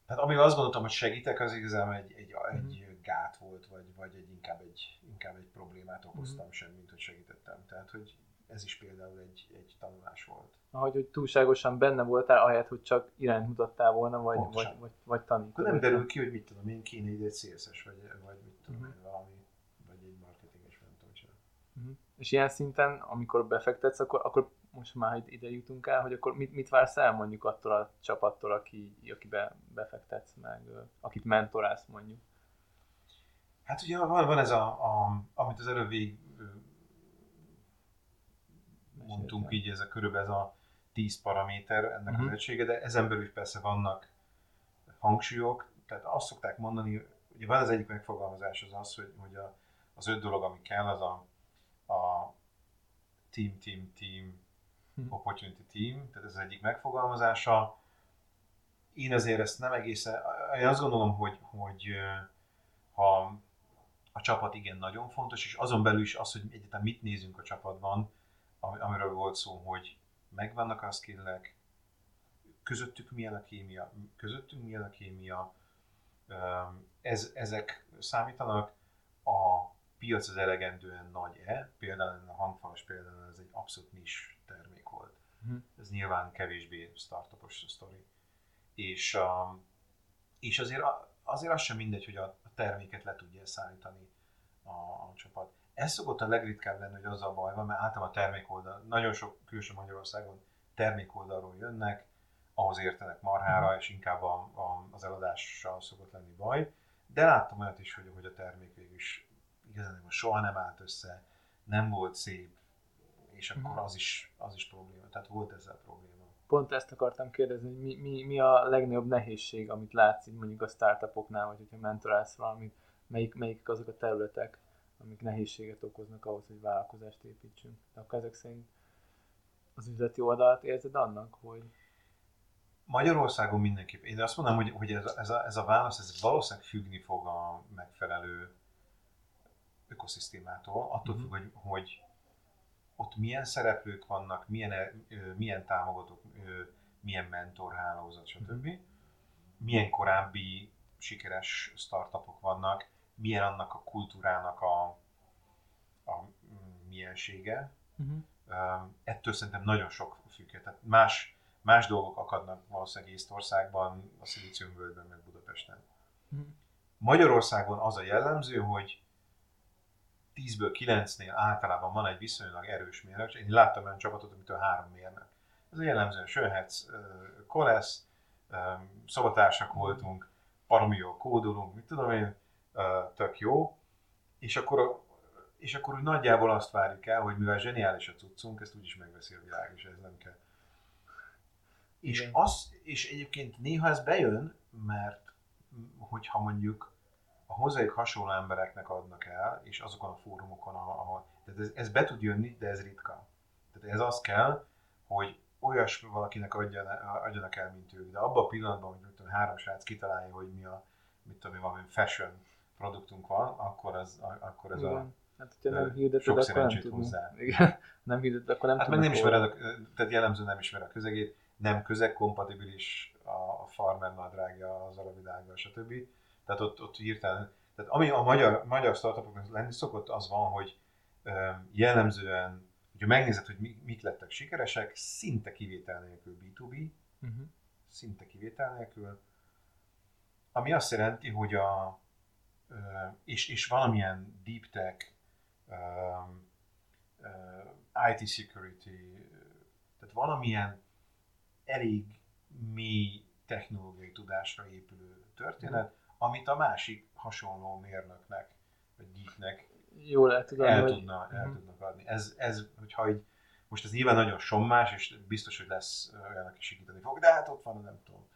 tehát amivel azt gondoltam, hogy segítek, az igazán egy, egy, egy mm gát volt, vagy, vagy egy, inkább, egy, inkább egy problémát okoztam mm. sem, mint hogy segítettem. Tehát, hogy ez is például egy, egy tanulás volt. Ahogy hogy túlságosan benne voltál, ahelyett, hogy csak irányt mutattál volna, vagy, vagy, vagy, vagy tanítani. nem derül ki, hogy mit tudom én, kéne egy CSS, vagy, vagy mit tudom uh-huh. én, valami, vagy egy marketinges, nem tudom csinálni. Uh-huh. És ilyen szinten, amikor befektetsz, akkor, akkor most már ide jutunk el, hogy akkor mit, mit vársz el mondjuk attól a csapattól, aki, akibe befektetsz meg, akit mentorálsz mondjuk? Hát ugye van, van ez a, a, amit az előbb végig mondtunk így, ez a körülbelül ez a 10 paraméter ennek uh-huh. az mhm. egysége, de ezen belül is persze vannak hangsúlyok, tehát azt szokták mondani, ugye van az egyik megfogalmazás az az, hogy, hogy a, az öt dolog, ami kell, az a, a team, team, team, uh-huh. opportunity team, tehát ez az egyik megfogalmazása. Én azért ezt nem egészen, én azt gondolom, hogy, hogy ha a csapat igen nagyon fontos, és azon belül is az, hogy egyetem mit nézünk a csapatban, amiről volt szó, hogy megvannak a skillek, közöttük milyen a kémia, közöttünk milyen a kémia, ez, ezek számítanak, a piac az elegendően nagy-e, például a hangfalas például ez egy abszolút nis termék volt. Uh-huh. Ez nyilván kevésbé startupos sztori. És, és azért, azért az sem mindegy, hogy a terméket le tudja szállítani a, a csapat. Ez szokott a legritkább lenni, hogy az a baj van, mert általában a termékoldal, nagyon sok külső Magyarországon termékoldalról jönnek, ahhoz értenek marhára, mhm. és inkább a, a, az eladással szokott lenni baj. De láttam olyat is, hogy, hogy a termék végül is igazán soha nem állt össze, nem volt szép, és akkor mhm. az is, az is probléma. Tehát volt ezzel probléma. Pont ezt akartam kérdezni, hogy mi, mi, mi a legnagyobb nehézség, amit látsz mondjuk a startupoknál, vagy hogyha mentorálsz valamit, melyik, melyik azok a területek, amik nehézséget okoznak ahhoz, hogy vállalkozást építsünk. De akkor ezek szerint az üzleti oldalt érzed annak, hogy... Magyarországon mindenképp. Én azt mondom, hogy, hogy ez, ez, a, ez a válasz ez valószínűleg függni fog a megfelelő ökoszisztémától, attól uh-huh. függ, hogy, hogy ott milyen szereplők vannak, milyen, milyen támogatók, milyen mentorhálózat, stb. Uh-huh. Milyen korábbi sikeres startupok vannak, milyen annak a kultúrának a, a miensége. Uh-huh. Ettől szerintem nagyon sok függ. Tehát más, más dolgok akadnak valószínűleg Észtországban, a Szilíciumvölgyben, meg Budapesten. Uh-huh. Magyarországon az a jellemző, hogy 10-ből 9-nél általában van egy viszonylag erős mérnök, én láttam olyan csapatot, amitől három mérnök. Ez jellemzően Sönhetsz, Kolesz, szobatársak voltunk, baromi jó kódolunk, mit tudom én, tök jó, és akkor, és akkor úgy nagyjából azt várjuk el, hogy mivel zseniális a cuccunk, ezt úgyis megveszi a világ, és ez nem kell. És, az, és egyébként néha ez bejön, mert hogyha mondjuk a hozzájuk hasonló embereknek adnak el, és azokon a fórumokon, ahol, tehát ez, ez be tud jönni, de ez ritka. Tehát ez az kell, hogy olyas valakinek adjan, adjanak el, mint ők. De abban a pillanatban, hogy tudom, három srác kitalálja, hogy mi a, mit tudom, valami fashion produktunk van, akkor, az, akkor ez Igen. a Hát, hogyha nem hirdeted, akkor nem tudni. hozzá. Igen, [laughs] nem hirdeted, akkor nem Hát meg nem ismered, a, tehát jellemző nem ismer a közegét, nem közegkompatibilis a farmer nadrágja az alapvilággal, stb. Tehát ott, ott hirtelen, tehát ami a magyar, magyar startupoknak lenni szokott, az van, hogy jellemzően hogyha megnézed, hogy mik lettek sikeresek, szinte kivétel nélkül B2B, uh-huh. Mhm. szinte kivétel nélkül, ami azt jelenti, hogy a, és, és valamilyen deep tech, IT security, tehát valamilyen elég mély technológiai tudásra épülő történet, amit a másik hasonló mérnöknek, vagy geeknek jól el, tudom, el, hogy... tudna, el uh-huh. tudnak adni. Ez, ez, hogyha így, most ez nyilván nagyon sommás, és biztos, hogy lesz olyan, aki segíteni fog, de hát ott van, nem tudom,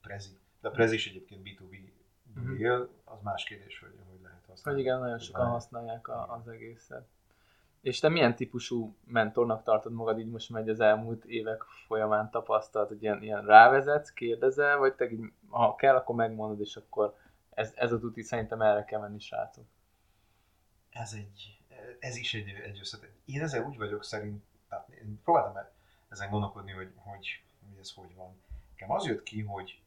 Prezi. De a Prezi is egyébként B2B uh-huh. él, az más kérdés, hogy hogy lehet használni. Hogy igen, nagyon sokan lehet. használják a, az egészet. És te milyen típusú mentornak tartod magad, így most megy az elmúlt évek folyamán tapasztalt, hogy ilyen, ilyen rávezetsz, kérdezel, vagy te így, ha kell, akkor megmondod, és akkor ez, ez a tuti szerintem erre kell menni, srácok ez, egy, ez is egy, egy összetett. Én ezzel úgy vagyok szerint, tehát én próbáltam ezen gondolkodni, hogy, hogy, hogy ez hogy van. Nekem az jött ki, hogy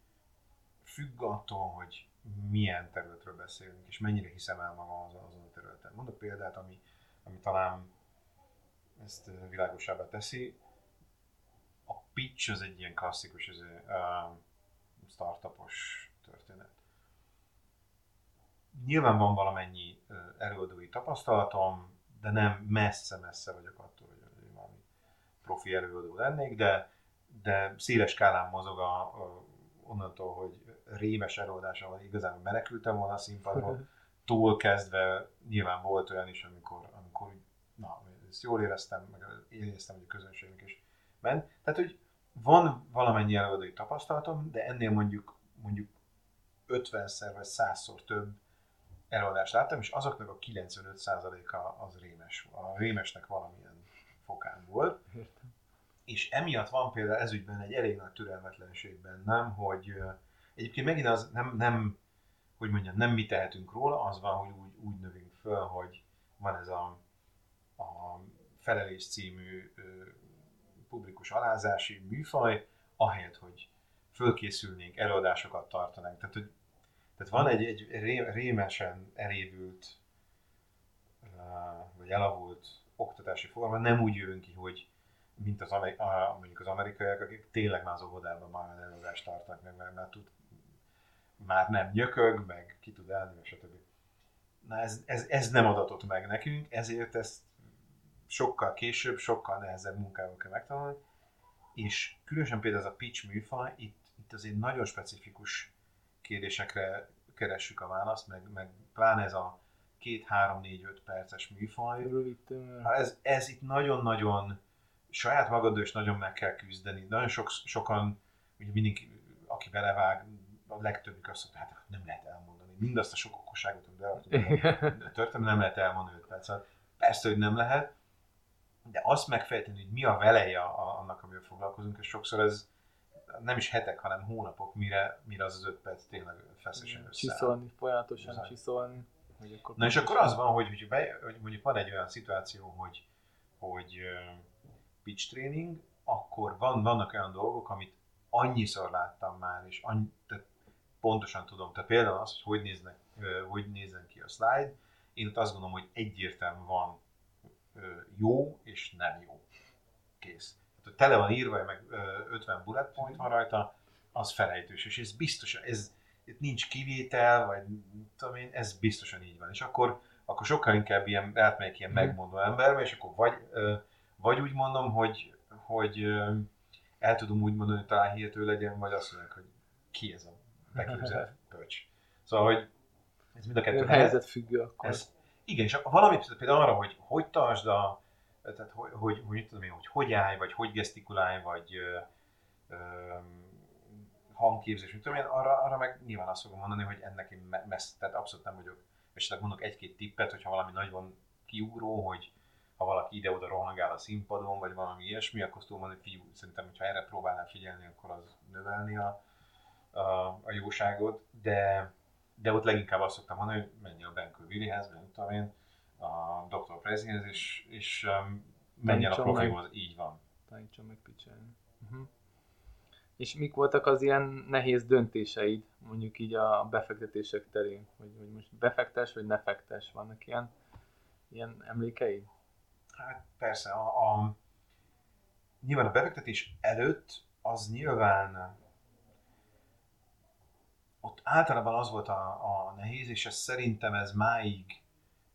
függ attól, hogy milyen területről beszélünk, és mennyire hiszem el magam azon, azon a területen. Mondok példát, ami, ami talán ezt világosabbá teszi. A pitch az egy ilyen klasszikus ez, uh, startupos történet nyilván van valamennyi előadói tapasztalatom, de nem messze-messze vagyok attól, hogy valami profi előadó lennék, de, de széles skálán mozog a, a, onnantól, hogy rémes előadásával igazán menekültem volna a színpadról, [laughs] túl kezdve nyilván volt olyan is, amikor, ezt jól éreztem, meg éreztem, hogy a közönségnek is ment. Tehát, hogy van valamennyi előadói tapasztalatom, de ennél mondjuk mondjuk 50-szer vagy 100-szor több előadást láttam, és azoknak a 95%-a az rémes. A rémesnek valamilyen fokán volt. Értem. És emiatt van például ezügyben egy elég nagy türelmetlenség bennem, hogy egyébként megint az nem, nem hogy mondjam, nem mi tehetünk róla, az van, hogy úgy, úgy növünk föl, hogy van ez a, a felelés című publikus alázási műfaj, ahelyett, hogy fölkészülnénk, előadásokat tartanánk. Tehát, hogy tehát van egy, egy ré, rémesen elévült, vagy elavult oktatási forma, nem úgy jövünk ki, hogy mint az, mondjuk az amerikaiak, akik tényleg már az óvodában már előadást tartanak meg, mert már, tud, már nem nyökög, meg ki tud állni, stb. Na ez, ez, ez nem adatott meg nekünk, ezért ezt sokkal később, sokkal nehezebb munkával kell megtanulni, és különösen például ez a pitch műfaj, itt, itt azért nagyon specifikus kérdésekre keressük a választ, meg, meg pláne ez a két, három, négy, öt perces műfaj. Ez, ez itt nagyon-nagyon saját magaddal is nagyon meg kell küzdeni. Nagyon sok, sokan, ugye mindenki, aki belevág, a legtöbbük azt mondja, hát nem lehet elmondani. Mindazt a sok okosságot, amit a történet nem lehet elmondani 5 perc Persze, hogy nem lehet, de azt megfejteni, hogy mi a veleje annak, amivel foglalkozunk, és sokszor ez, nem is hetek, hanem hónapok, mire, mire az az öt perc tényleg feszesen össze. Csiszolni, folyamatosan Bizony. csiszolni. Hogy akkor Na és akkor az van, hogy, hogy, be, hogy mondjuk van egy olyan szituáció, hogy, hogy pitch training, akkor van, vannak olyan dolgok, amit annyiszor láttam már, és annyi, tehát pontosan tudom. Tehát például az, hogy hogy, néznek, hogy nézzen ki a slide, én ott azt gondolom, hogy egyértelműen van jó és nem jó. Kész tele van írva, meg 50 bullet point van rajta, az felejtős, és ez biztos, ez, itt nincs kivétel, vagy tudom én, ez biztosan így van. És akkor akkor sokkal inkább ilyen, átmegyek ilyen megmondó emberbe, és akkor vagy, vagy úgy mondom, hogy, hogy el tudom úgy mondani, hogy talán hihető legyen, vagy azt mondják, hogy ki ez a beképzelt [laughs] pöcs. Szóval, hogy ez mind a kettő. Helyzet függő akkor. Ez, igen, és valami például arra, hogy hogy tartsd a, tehát hogy, hogy, hogy, tudom én, hogy hogy állj, vagy hogy gesztikulálj, vagy ö, ö, hangképzés, mit tudom én, arra, arra meg nyilván azt fogom mondani, hogy ennek én messze, tehát abszolút nem vagyok, és tehát mondok egy-két tippet, hogyha valami nagyon kiugró, hogy ha valaki ide-oda rohangál a színpadon, vagy valami ilyesmi, akkor azt tudom mondani, hogy fiú, szerintem, hogyha erre próbálnál figyelni, akkor az növelni a, a, a jóságot, de, de ott leginkább azt szoktam mondani, hogy menj a Benkő Willihez, nem tudom én, a Dr. Prezihez, és, és um, menj el a profihoz, így van. Tanítson meg picselni. Uh-huh. És mik voltak az ilyen nehéz döntéseid, mondjuk így a befektetések terén? Hogy, hogy most befektes, vagy ne fektes? Vannak ilyen, ilyen emlékeid? Hát persze, a, a, nyilván a befektetés előtt az nyilván ott általában az volt a, a nehéz, és ez szerintem ez máig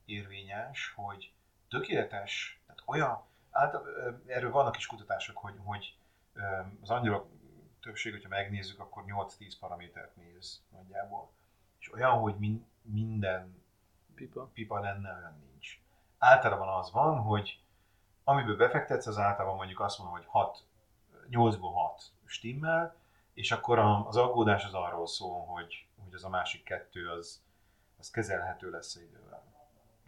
érvényes, hogy tökéletes, tehát olyan, által, erről vannak is kutatások, hogy, hogy az angyalok többség, hogyha megnézzük, akkor 8-10 paramétert néz nagyjából. És olyan, hogy min, minden pipa. pipa lenne, olyan nincs. Általában az van, hogy amiből befektetsz, az általában mondjuk azt mondom, hogy 6, 8-ból 6 stimmel, és akkor az aggódás az arról szól, hogy, hogy az a másik kettő az, az kezelhető lesz idővel.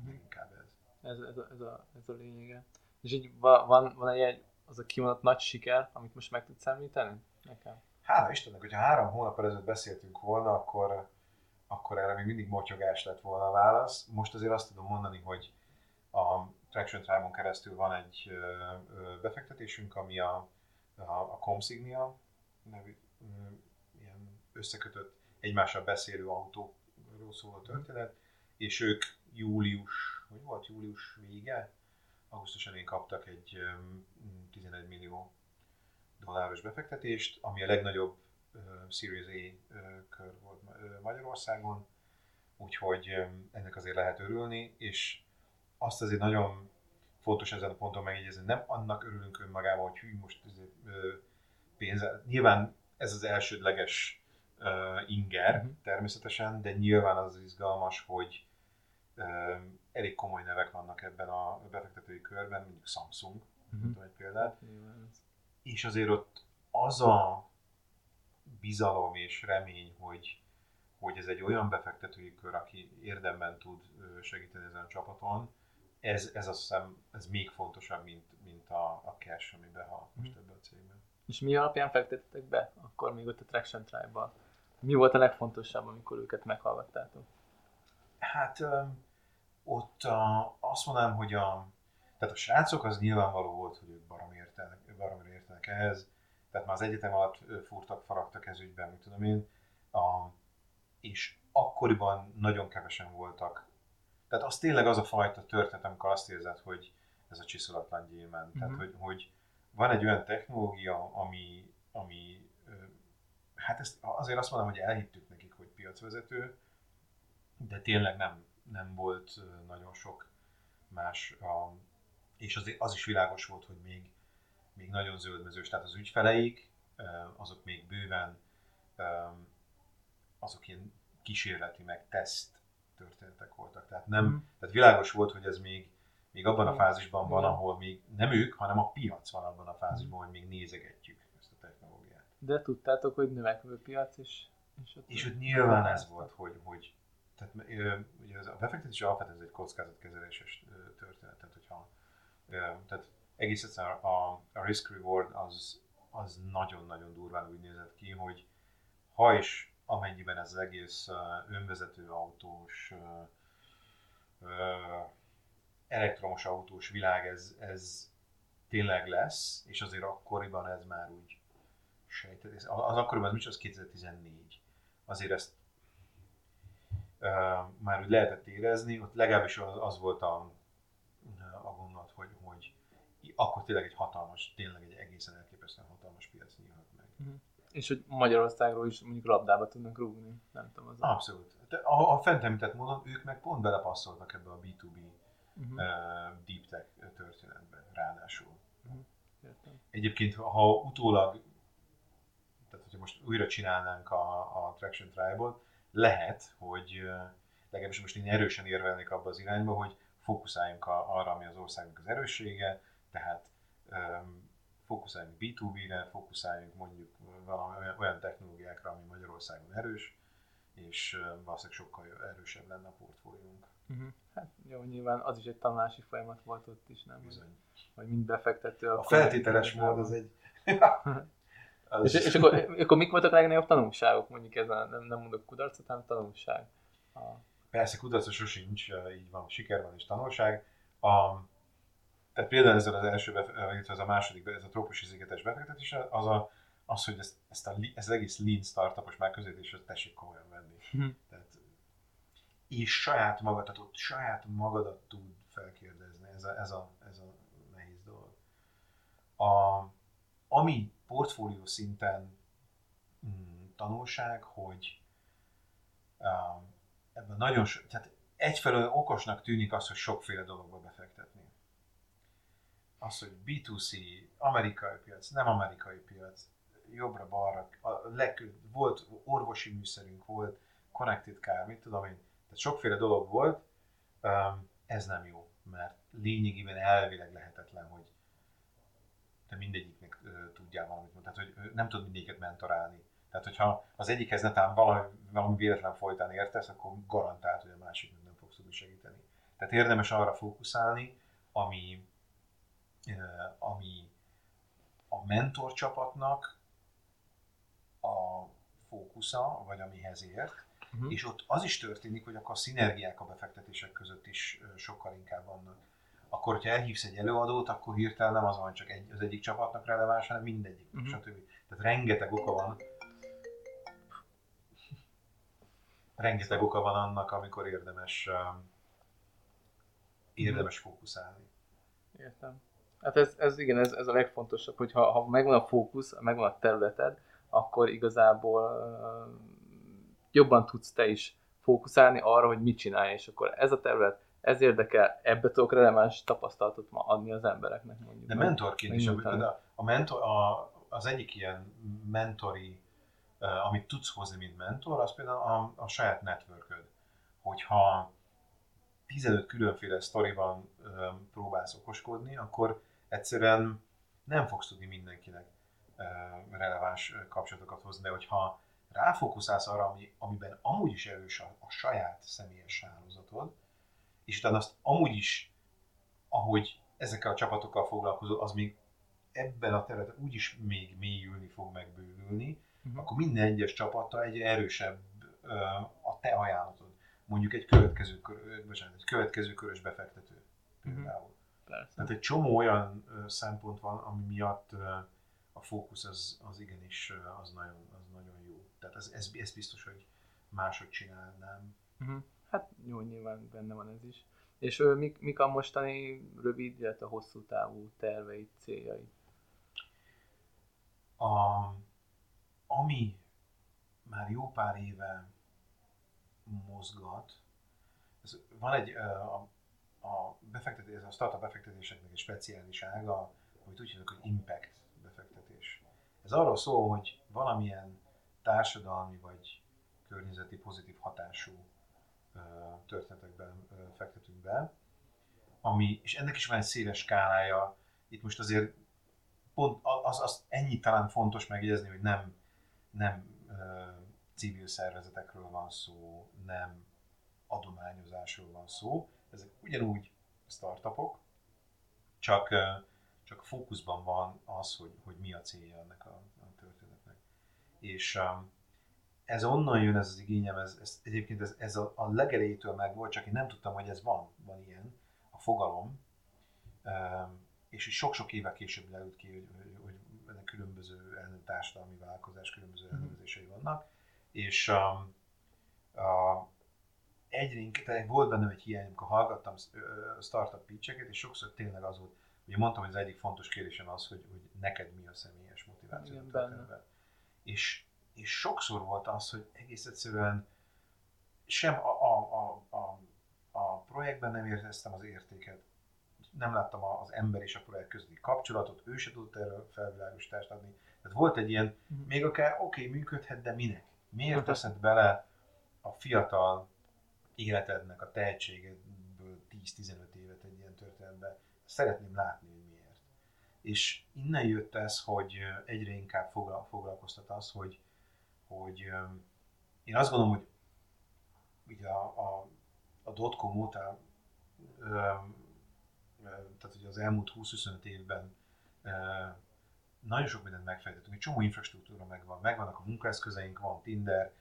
Inkább ez. Ez, ez, a, ez, a, ez a lényege. És így van, van egy az a kimondott nagy siker, amit most meg tudsz említeni? Nekem. Hála Istennek, hogyha három hónap ezelőtt beszéltünk volna, akkor, akkor erre még mindig motyogás lett volna a válasz. Most azért azt tudom mondani, hogy a Traction Tribe-on keresztül van egy befektetésünk, ami a, a, a Comsignia nevű ilyen összekötött, egymással beszélő autóról szóló történet, és ők július, hogy volt július vége? Augusztus elején kaptak egy 11 millió dolláros befektetést, ami a legnagyobb Series A kör volt Magyarországon, úgyhogy ennek azért lehet örülni, és azt azért nagyon fontos ezen a ponton megjegyezni, nem annak örülünk önmagában, hogy hű, most pénz, nyilván ez az elsődleges uh, inger uh-huh. természetesen, de nyilván az izgalmas, hogy uh, elég komoly nevek vannak ebben a befektetői körben, mondjuk Samsung, uh-huh. egy példát, és azért ott az a bizalom és remény, hogy, hogy ez egy olyan befektetői kör, aki érdemben tud segíteni ezen a csapaton, ez, ez azt hiszem, ez még fontosabb, mint, mint a, a cash, ami behalt most ebbe a cégbe. És mi alapján fektettetek be akkor még ott a Traction Tribe-ban? Mi volt a legfontosabb, amikor őket meghallgattátok? Hát ott a, azt mondanám, hogy a, tehát a srácok az nyilvánvaló volt, hogy ők barom értenek, barom értenek ehhez. Tehát már az egyetem alatt furtak, faragtak ez ügyben, mit tudom én. A, és akkoriban nagyon kevesen voltak. Tehát az tényleg az a fajta történet, amikor azt érzed, hogy ez a csiszolatlan gyémán. Mm-hmm. Tehát, mhm. hogy, hogy van egy olyan technológia, ami, ami hát ezt azért azt mondom, hogy elhittük nekik, hogy piacvezető, de tényleg nem, nem volt nagyon sok más, a, és az, az is világos volt, hogy még, még nagyon zöldmezős, tehát az ügyfeleik, azok még bőven, azok ilyen kísérleti, meg teszt történetek voltak. Tehát, nem, mm. tehát világos volt, hogy ez még még abban a fázisban van, ahol még nem ők, hanem a piac van abban a fázisban, hogy még nézegetjük ezt a technológiát. De tudtátok, hogy növekvő piac is? És ott, és ott nyilván ez volt, hogy, hogy tehát, ugye a befektetés alapvetően ez egy kockázatkezeléses történet, tehát hogyha tehát egész egyszerűen a, a risk reward az, az nagyon-nagyon durván úgy nézett ki, hogy ha is amennyiben ez az egész önvezető autós elektromos autós világ ez, ez tényleg lesz, és azért akkoriban ez már úgy sejtett. Az akkoriban, ez az 2014. Azért ezt uh, már úgy lehetett érezni, ott legalábbis az, az volt a, a gondolat, hogy, hogy akkor tényleg egy hatalmas, tényleg egy egészen elképesztően hatalmas piac nyílhat meg. Mm. És hogy Magyarországról is mondjuk labdába tudnak rúgni, nem tudom. Az Abszolút. De a, a fent említett módon ők meg pont belepasszoltak ebbe a B2B uh-huh. uh, deep tech történetbe, ráadásul. Értem. Egyébként, ha utólag, tehát hogyha most újra csinálnánk a, a Traction Tribe-ot, lehet, hogy legalábbis most én erősen érvelnék abba az irányba, hogy fókuszáljunk a, arra, ami az országnak az erőssége, tehát um, fókuszáljunk B2B-re, fókuszáljunk mondjuk valami olyan, technológiákra, ami Magyarországon erős, és valószínűleg sokkal erősebb lenne a portfóliónk. Uh-huh. Hát jó, nyilván az is egy tanulási folyamat volt ott is, nem? Bizony. Hogy mind befektető. A akkor- feltételes mód az egy... [laughs] az És, és akkor, akkor mik voltak a legnagyobb tanulságok? Mondjuk ez a, nem, nem mondok kudarcot, hanem tanulság. A, Persze kudarca sosincs, így van, siker van és tanulság. A, tehát például ezzel az első, illetve ez a második, ez a trópusi szigetes befektetés, az, a, az hogy ezt, ezt, a, li- ez az egész lean startupos megközelítést tessék komolyan venni. Mhm. Tehát, és saját magadat, saját magadat tud felkérdezni, ez a, ez a, ez a nehéz dolog. A, ami portfólió szinten mm, tanulság, hogy um, ebben nagyon so, tehát egyfelől okosnak tűnik az, hogy sokféle dologba befektetni. Az, hogy B2C, amerikai piac, nem amerikai piac, jobbra-balra, volt orvosi műszerünk, volt connected car, mit tudom én, tehát sokféle dolog volt, ez nem jó, mert lényegében elvileg lehetetlen, hogy te mindegyiknek tudjál valamit mondani, tehát hogy nem tud mindegyiket mentorálni. Tehát, hogyha az egyikhez netán valami, valami véletlen folytán értesz, akkor garantált, hogy a másiknak nem fogsz tudni segíteni. Tehát érdemes arra fókuszálni, ami, ami a mentor csapatnak a fókusza, vagy amihez ért, Mhm. és ott az is történik, hogy akkor a szinergiák a befektetések között is sokkal inkább vannak. Akkor, hogyha elhívsz egy előadót, akkor hirtelen nem az van, csak egy, az egyik csapatnak releváns, hanem mindegyik, uh-huh. stb. Tehát rengeteg oka van. Rengeteg oka van annak, amikor érdemes, um, érdemes fókuszálni. Értem. Hát ez, ez igen, ez, ez a legfontosabb, hogy ha, ha megvan a fókusz, megvan a területed, akkor igazából jobban tudsz te is fókuszálni arra, hogy mit csinálj, és akkor ez a terület, ez érdekel, ebbe tudok releváns tapasztalatot ma adni az embereknek mondjuk. De mentorként is, a, a mentor, a, az egyik ilyen mentori, uh, amit tudsz hozni, mint mentor, az például a, a saját networköd. Hogyha 15 különféle sztoriban um, próbálsz okoskodni, akkor egyszerűen nem fogsz tudni mindenkinek uh, releváns uh, kapcsolatokat hozni, de hogyha ráfókuszálsz arra, ami, amiben amúgy is erős a, a saját személyes hálózatod, és utána azt amúgy is, ahogy ezekkel a csapatokkal foglalkozol, az még ebben a területen úgyis még mélyülni fog megbővülni, Mhm. akkor minden egyes csapattal egyre erősebb ö, a te ajánlatod. Mondjuk egy következő, kör, bocsánat, egy következő körös befektető például. Persze. Tehát egy csomó olyan szempont van, ami miatt a fókusz az, az igenis az nagyon. Tehát ez, ez, ez biztos, hogy máshogy csinálnám. Uh-huh. Hát jó, nyilván benne van ez is. És ö, mik, mik a mostani rövid, illetve hosszú távú terveid, céljai? A, ami már jó pár éve mozgat, ez, van egy a, a befektetés, a startup befektetéseknek egy speciális ága, amit úgy hívjuk, hogy impact befektetés. Ez arról szól, hogy valamilyen társadalmi vagy környezeti pozitív hatású történetekben fektetünk be, ami, és ennek is van egy széles skálája. Itt most azért pont az, az ennyi talán fontos megjegyezni, hogy nem, nem civil szervezetekről van szó, nem adományozásról van szó. Ezek ugyanúgy startupok, csak, csak fókuszban van az, hogy, hogy mi a célja ennek a. És um, ez onnan jön ez az igényem, ez, ez egyébként ez, ez a, a legelejétől meg volt, csak én nem tudtam, hogy ez van, van ilyen, a fogalom, um, és így sok-sok évvel később leült ki, hogy, hogy, hogy ennek különböző társadalmi vállalkozás, különböző elnevezései vannak, és um, a, egyre inkább, volt bennem egy hiány, amikor hallgattam startup pitcheket, és sokszor tényleg az volt, ugye mondtam, hogy az egyik fontos kérdésem az, hogy, hogy neked mi a személyes motiváció. Igen, benne. És, és sokszor volt az, hogy egész egyszerűen sem a, a, a, a, a projektben nem éreztem az értéket, nem láttam az ember és a projekt közötti kapcsolatot, ő se tudta erről felvilágosítást adni. Tehát volt egy ilyen, uh-huh. még akár oké, okay, működhet, de minek? Miért uh-huh. teszed bele a fiatal életednek a tehetségedből 10-15 évet egy ilyen történetbe? Szeretném látni. És innen jött ez, hogy egyre inkább foglalkoztat az, hogy, hogy én azt gondolom, hogy ugye a, a, a dotcom óta tehát ugye az elmúlt 20-25 évben nagyon sok mindent megfejtettünk, egy csomó infrastruktúra megvan, megvannak a munkaeszközeink, van Tinder,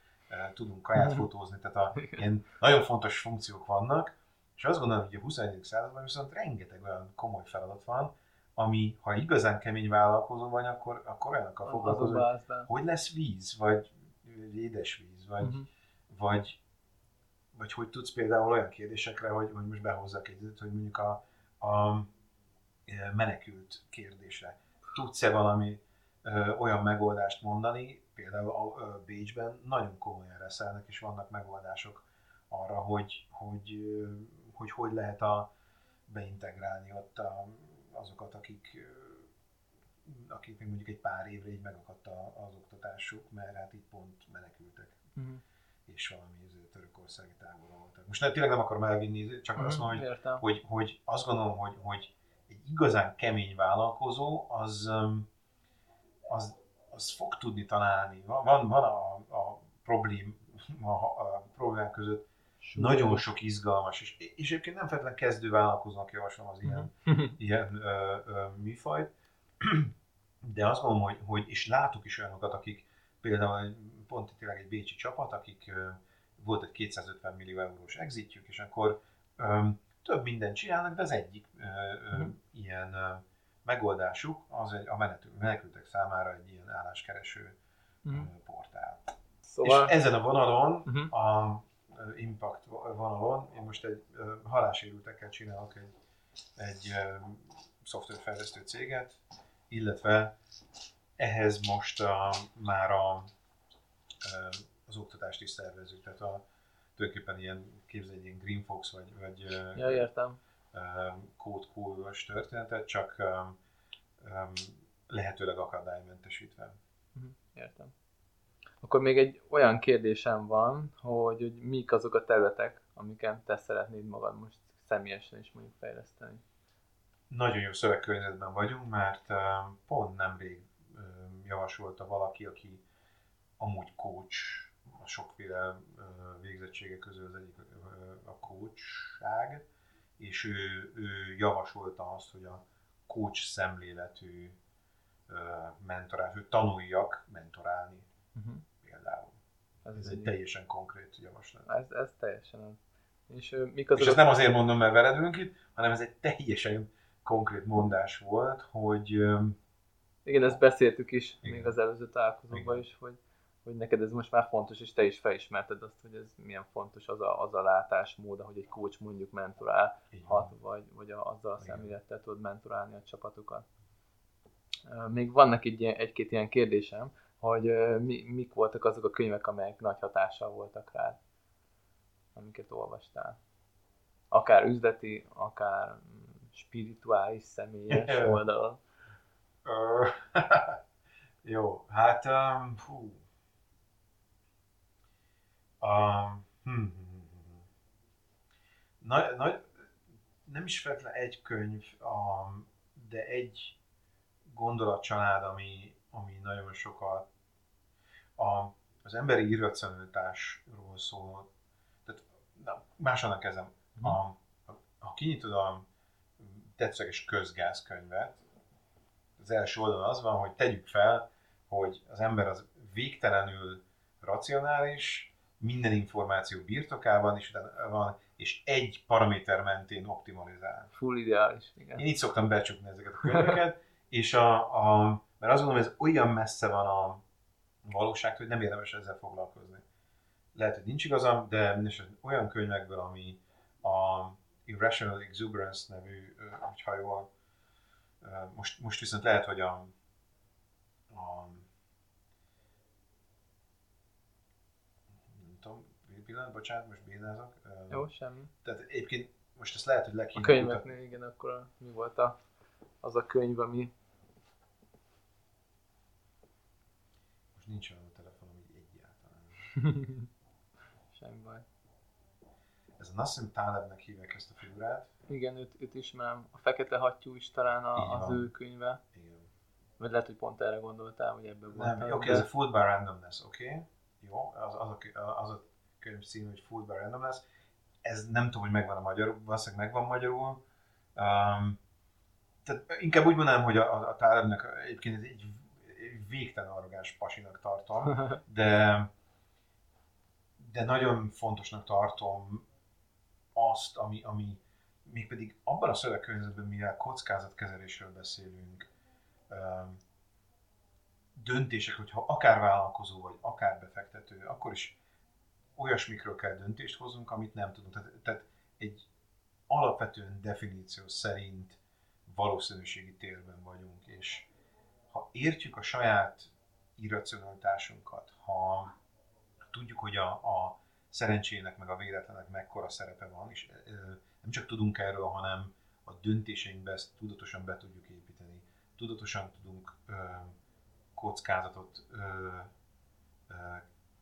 tudunk kaját mhm. fotózni, tehát a, ilyen nagyon fontos funkciók vannak, és azt gondolom, hogy a 21. században viszont rengeteg olyan komoly feladat van, ami, ha igazán kemény vállalkozó vagy, akkor, akkor olyanokkal foglalkozol, hogy, hogy lesz víz, vagy édesvíz, vagy, uh-huh. vagy, vagy hogy tudsz például olyan kérdésekre, hogy, hogy most behozzak egy, hogy mondjuk a, a e, menekült kérdésre. Tudsz-e valami ö, olyan megoldást mondani, például a, ö, Bécsben nagyon komolyan reszelnek, és vannak megoldások arra, hogy hogy, hogy, hogy lehet a, beintegrálni ott a, azokat, akik akik még mondjuk egy pár évre így megakadt az oktatásuk, mert hát itt pont menekültek. Uh-huh és valami törökországi táborban voltak. Most nem, tényleg nem akarom elvinni, csak mm, azt mondom, hogy, hogy, hogy, azt gondolom, hogy, hogy egy igazán kemény vállalkozó, az, az, az fog tudni találni. Van, van a, a, problém, a, a problémák között Súly. nagyon sok izgalmas, és, és egyébként nem feltétlenül kezdő vállalkozónak javaslom az ilyen, mm [laughs] ilyen ö, ö, műfajt, de azt gondolom, hogy, hogy és látok is olyanokat, akik például pont tényleg egy bécsi csapat, akik volt egy 250 millió eurós exitjük, és akkor több mindent csinálnak, de az egyik mm. ilyen megoldásuk az egy, a menekültek számára egy ilyen álláskereső mm. portál. Szóval... És ezen a vonalon, mm-hmm. a Impact vonalon, én most egy halásérültekkel csinálok egy, egy szoftverfejlesztő céget, illetve ehhez most a, már a, az oktatást is szervezünk, tehát a, tulajdonképpen ilyen, képzelj ilyen Green Fox vagy, vagy ja, értem. Cool történetet, csak lehetőleg akadálymentesítve. Mhm, értem. Akkor még egy olyan kérdésem van, hogy, hogy mik azok a területek, amiken te szeretnéd magad most személyesen is mondjuk fejleszteni. Nagyon jó szövegkörnyezetben vagyunk, mert pont nemrég javasolta valaki, aki amúgy coach, a sokféle végzettsége közül az egyik a coachság, és ő, ő javasolta azt, hogy a coach szemléletű mentorál, hogy tanuljak mentorálni uh-huh. például. Ez, ez egy, teljesen konkrét javaslat. Ez, ez teljesen az. És, mik azok és ezt nem azért mondom, mert veled itt, hanem ez egy teljesen konkrét mondás volt, hogy igen, ezt beszéltük is Igen. még az előző találkozóban is, hogy, hogy neked ez most már fontos, és te is felismerted azt, hogy ez milyen fontos az a, az a látásmód, hogy egy coach mondjuk mentorál, hat, vagy, vagy a, azzal a szemlélettel tudod mentorálni a csapatokat. Még vannak egy, egy-két ilyen kérdésem, hogy mi, mik voltak azok a könyvek, amelyek nagy hatással voltak rád, amiket olvastál. Akár üzleti, akár mm, spirituális, személyes oldalon. [laughs] jó, hát um, hú. Um, hm, hm, hm, nagy, nagy, nem is feltétlenül egy könyv, um, de egy gondolatcsalád, ami, ami nagyon sokat a, az emberi irracionalitásról szól. Tehát na, második kezem. Mm. A, ha kinyitod a tetszőleges közgázkönyvet, az első oldalon az van, hogy tegyük fel, hogy az ember az végtelenül racionális, minden információ birtokában, utána van, és egy paraméter mentén optimalizál. Full ideális, igen. Én így szoktam becsukni ezeket a könyveket, [laughs] és a, a, mert azt gondolom, ez olyan messze van a valóságtól, hogy nem érdemes ezzel foglalkozni. Lehet, hogy nincs igazam, de mindesetre olyan könyvekből, ami a Irrational Exuberance nevű, hogyha jól, most, most viszont lehet, hogy a, a nem tudom, pillanat, bocsánat, most bénázok. Jó, semmi. Tehát egyébként most ezt lehet, hogy lekéne. A könyveknél, mutat... igen, akkor mi volt a, az a könyv, ami nincs olyan a telefonom így egyáltalán. [laughs] semmi baj. Ez a Nassim Talebnek hívják ezt a figurát. Igen, őt, őt ismerem. A Fekete Hattyú is talán a, az ő könyve. Igen. Vagy lehet, hogy pont erre gondoltál, hogy ebben Nem, volt. oké, ez a Food by Randomness, oké? Okay? Jó, az, az, a, az a könyv cím, hogy Food by Randomness. Ez nem tudom, hogy megvan a magyarul, valószínűleg megvan magyarul. Um, tehát inkább úgy mondanám, hogy a, a, a Talebnek egyébként egy, egy végtelen arrogáns pasinak tartom, [laughs] de, de nagyon fontosnak tartom azt, ami, ami mégpedig abban a szövegkörnyezetben, mivel kockázatkezelésről beszélünk, döntések, hogyha akár vállalkozó vagy akár befektető, akkor is olyasmikről kell döntést hoznunk, amit nem tudunk. Tehát, tehát egy alapvetően definíció szerint valószínűségi térben vagyunk, és ha értjük a saját irracionalitásunkat, ha tudjuk, hogy a, a szerencsének meg a véletlenek mekkora szerepe van, és nem csak tudunk erről, hanem a döntéseinkbe ezt tudatosan be tudjuk építeni, tudatosan tudunk ö, kockázatot ö, ö,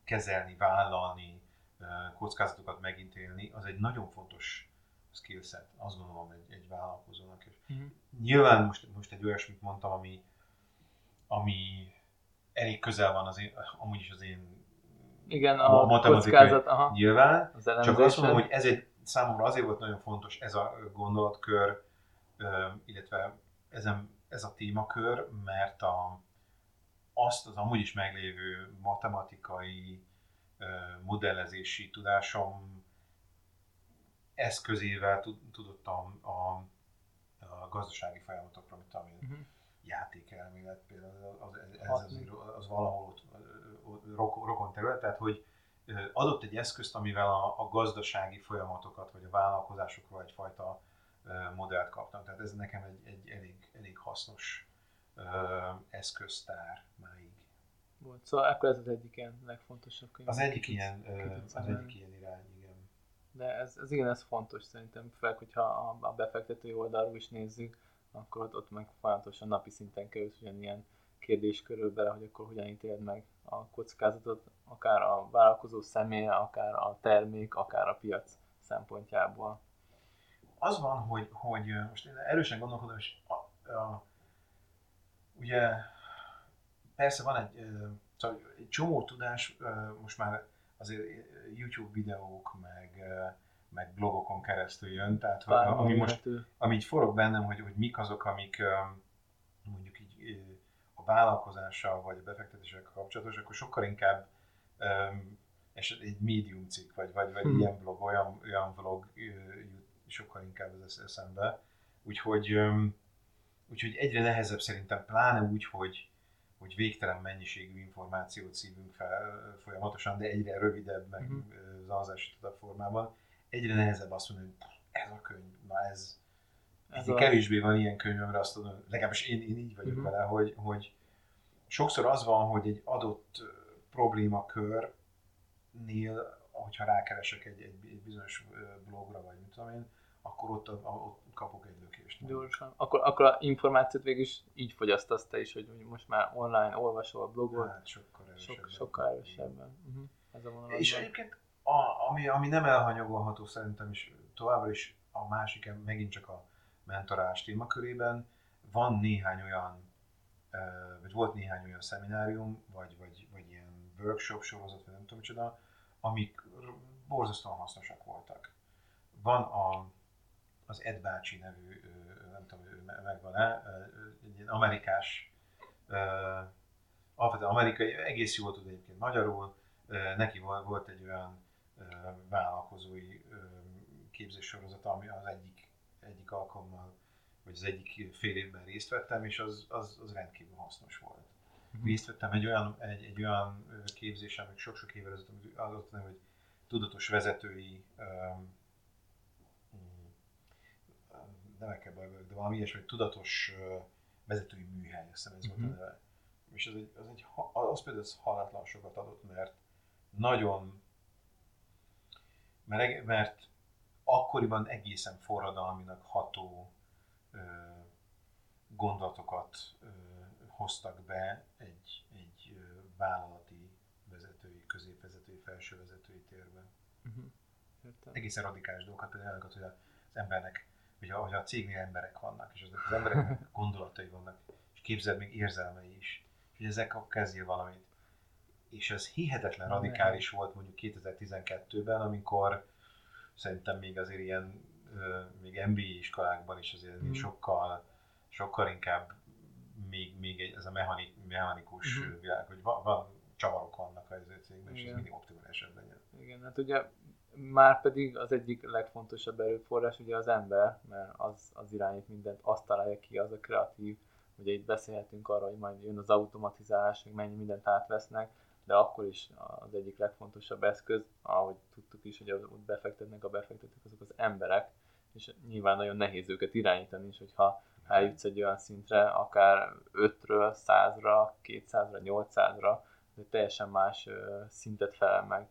kezelni, vállalni, ö, kockázatokat megítélni, az egy nagyon fontos skillset, azt gondolom egy, egy vállalkozónak. És Mhm. nyilván most, most egy olyasmit mondtam, ami, ami elég közel van az én, amúgy is az én Igen, A a, kockázat, aha, nyilván, az csak azt mondom, hogy ez egy, számomra azért volt nagyon fontos ez a gondolatkör, illetve ezen, ez a témakör, mert a, azt az amúgy is meglévő matematikai modellezési tudásom eszközével tud- tudottam a, a gazdasági folyamatokra, mint én, Mhm. Játékelmélet például, az, ez, azért, az valahol ott, rokon, rokon terület, tehát hogy adott egy eszközt, amivel a, a gazdasági folyamatokat, vagy a vállalkozásokról egyfajta modellt kaptam. Tehát ez nekem egy, egy elég, elég hasznos ö, eszköztár máig. Volt. Szóval akkor ez az egyik ilyen legfontosabb könyv. Az egyik ilyen, az egyik ilyen irány, igen. De ez, ez igen, ez fontos szerintem, főleg, hogyha a, a befektetői oldalról is nézzük, akkor ott, ott meg folyamatosan napi szinten kerülsz ugyanilyen kérdéskörül bele, hogy akkor hogyan ítéled meg a kockázatot, akár a vállalkozó személye, akár a termék, akár a piac szempontjából. az van, hogy, hogy most én erősen gondolkodom, és a, a, ugye persze van egy, szóval egy csomó tudás, most már azért YouTube videók, meg, meg blogokon keresztül jön, tehát hogy, ami most ami így forog bennem, hogy, hogy mik azok, amik mondjuk így a vállalkozással vagy a befektetéssel kapcsolatos, akkor sokkal inkább és egy médium cikk, vagy, vagy, vagy Hmm. ilyen blog, olyan, olyan vlog jut sokkal inkább az esz- eszembe. Úgyhogy, úgyhogy egyre nehezebb szerintem, pláne úgy, hogy, hogy végtelen mennyiségű információt szívunk fel folyamatosan, de egyre rövidebb, meg uh-huh. zanzásítottabb formában. Egyre nehezebb azt mondani, hogy ez a könyv, na ez, Ez a- kevésbé van ilyen könyvemre, azt tudom, legalábbis én, én így vagyok uh-huh. vele, hogy, hogy sokszor az van, hogy egy adott problémakörnél, hogyha rákeresek egy, egy, egy bizonyos blogra, vagy mit tudom én, akkor ott, a- ott kapok egy lökést. Gyorsan. Akkor, akkor a információt végül is így fogyasztasz te is, hogy most már online olvasol, blogol, Hát sokkal erősebben. sok, sokkal erősebben. Uh-huh. Ez a. És egyébként, a, ami, ami nem elhanyagolható szerintem is továbbra is a másik, megint csak a mentorás témakörében, van néhány olyan, vagy volt néhány olyan szeminárium, vagy, vagy, vagy ilyen workshop sorozat, vagy nem tudom micsoda, amik borzasztóan hasznosak voltak. Van a, az Ed bácsi nevű, nem tudom, ő me- megvan-e, egy ilyen amerikás, alapvetően amerikai, egész jól tud egyébként magyarul, neki volt, volt egy olyan vállalkozói képzéssorozata, ami az egyik, egyik alkalommal, vagy az egyik fél évben részt vettem, és az, az, az rendkívül hasznos volt. Mhm. Részt vettem egy olyan, egy, egy olyan képzésen, még sok-sok évvel ezelőtt, amit az ott neve, hogy tudatos vezetői mm, nevekkel baj vagyok, de valami ilyesmi, hogy tudatos vezetői műhely, azt hiszem ez volt a Mhm. neve. És az, egy, az, egy, az például az halatlan sokat adott, mert nagyon Mert, mert akkoriban egészen forradalminak ható ö, gondolatokat ö, hoztak be egy, egy vállalati vezetői, középvezetői, felsővezetői térben. Uh-huh. Egészen radikális dolgokat, például hogy az embernek, hogy a, hogy a cégnél emberek vannak, és az embereknek [laughs] gondolatai vannak, és képzeld még érzelmei is, és hogy ezek kezdjél valamit. És ez hihetetlen radikális volt mondjuk 2012-ben, amikor szerintem még azért ilyen, még MBA iskolákban is azért mm. sokkal, sokkal inkább még, még egy, ez a mechanik, mechanikus mm. világ, hogy van, van csavarok vannak az cégben, és ez mindig optimálisabb legyen. Igen, hát ugye már pedig az egyik legfontosabb erőforrás ugye az ember, mert az, az irányít mindent, azt találja ki, az a kreatív, ugye itt beszélhetünk arról, hogy majd jön az automatizálás, hogy mennyi mindent átvesznek, de akkor is az egyik legfontosabb eszköz, ahogy tudtuk is, hogy ott befektetnek a befektetők, azok az emberek, és nyilván nagyon nehéz őket irányítani is, hogyha eljutsz egy olyan szintre, akár 5-ről 100-ra, 200-ra, 800-ra, de teljesen más szintet felel meg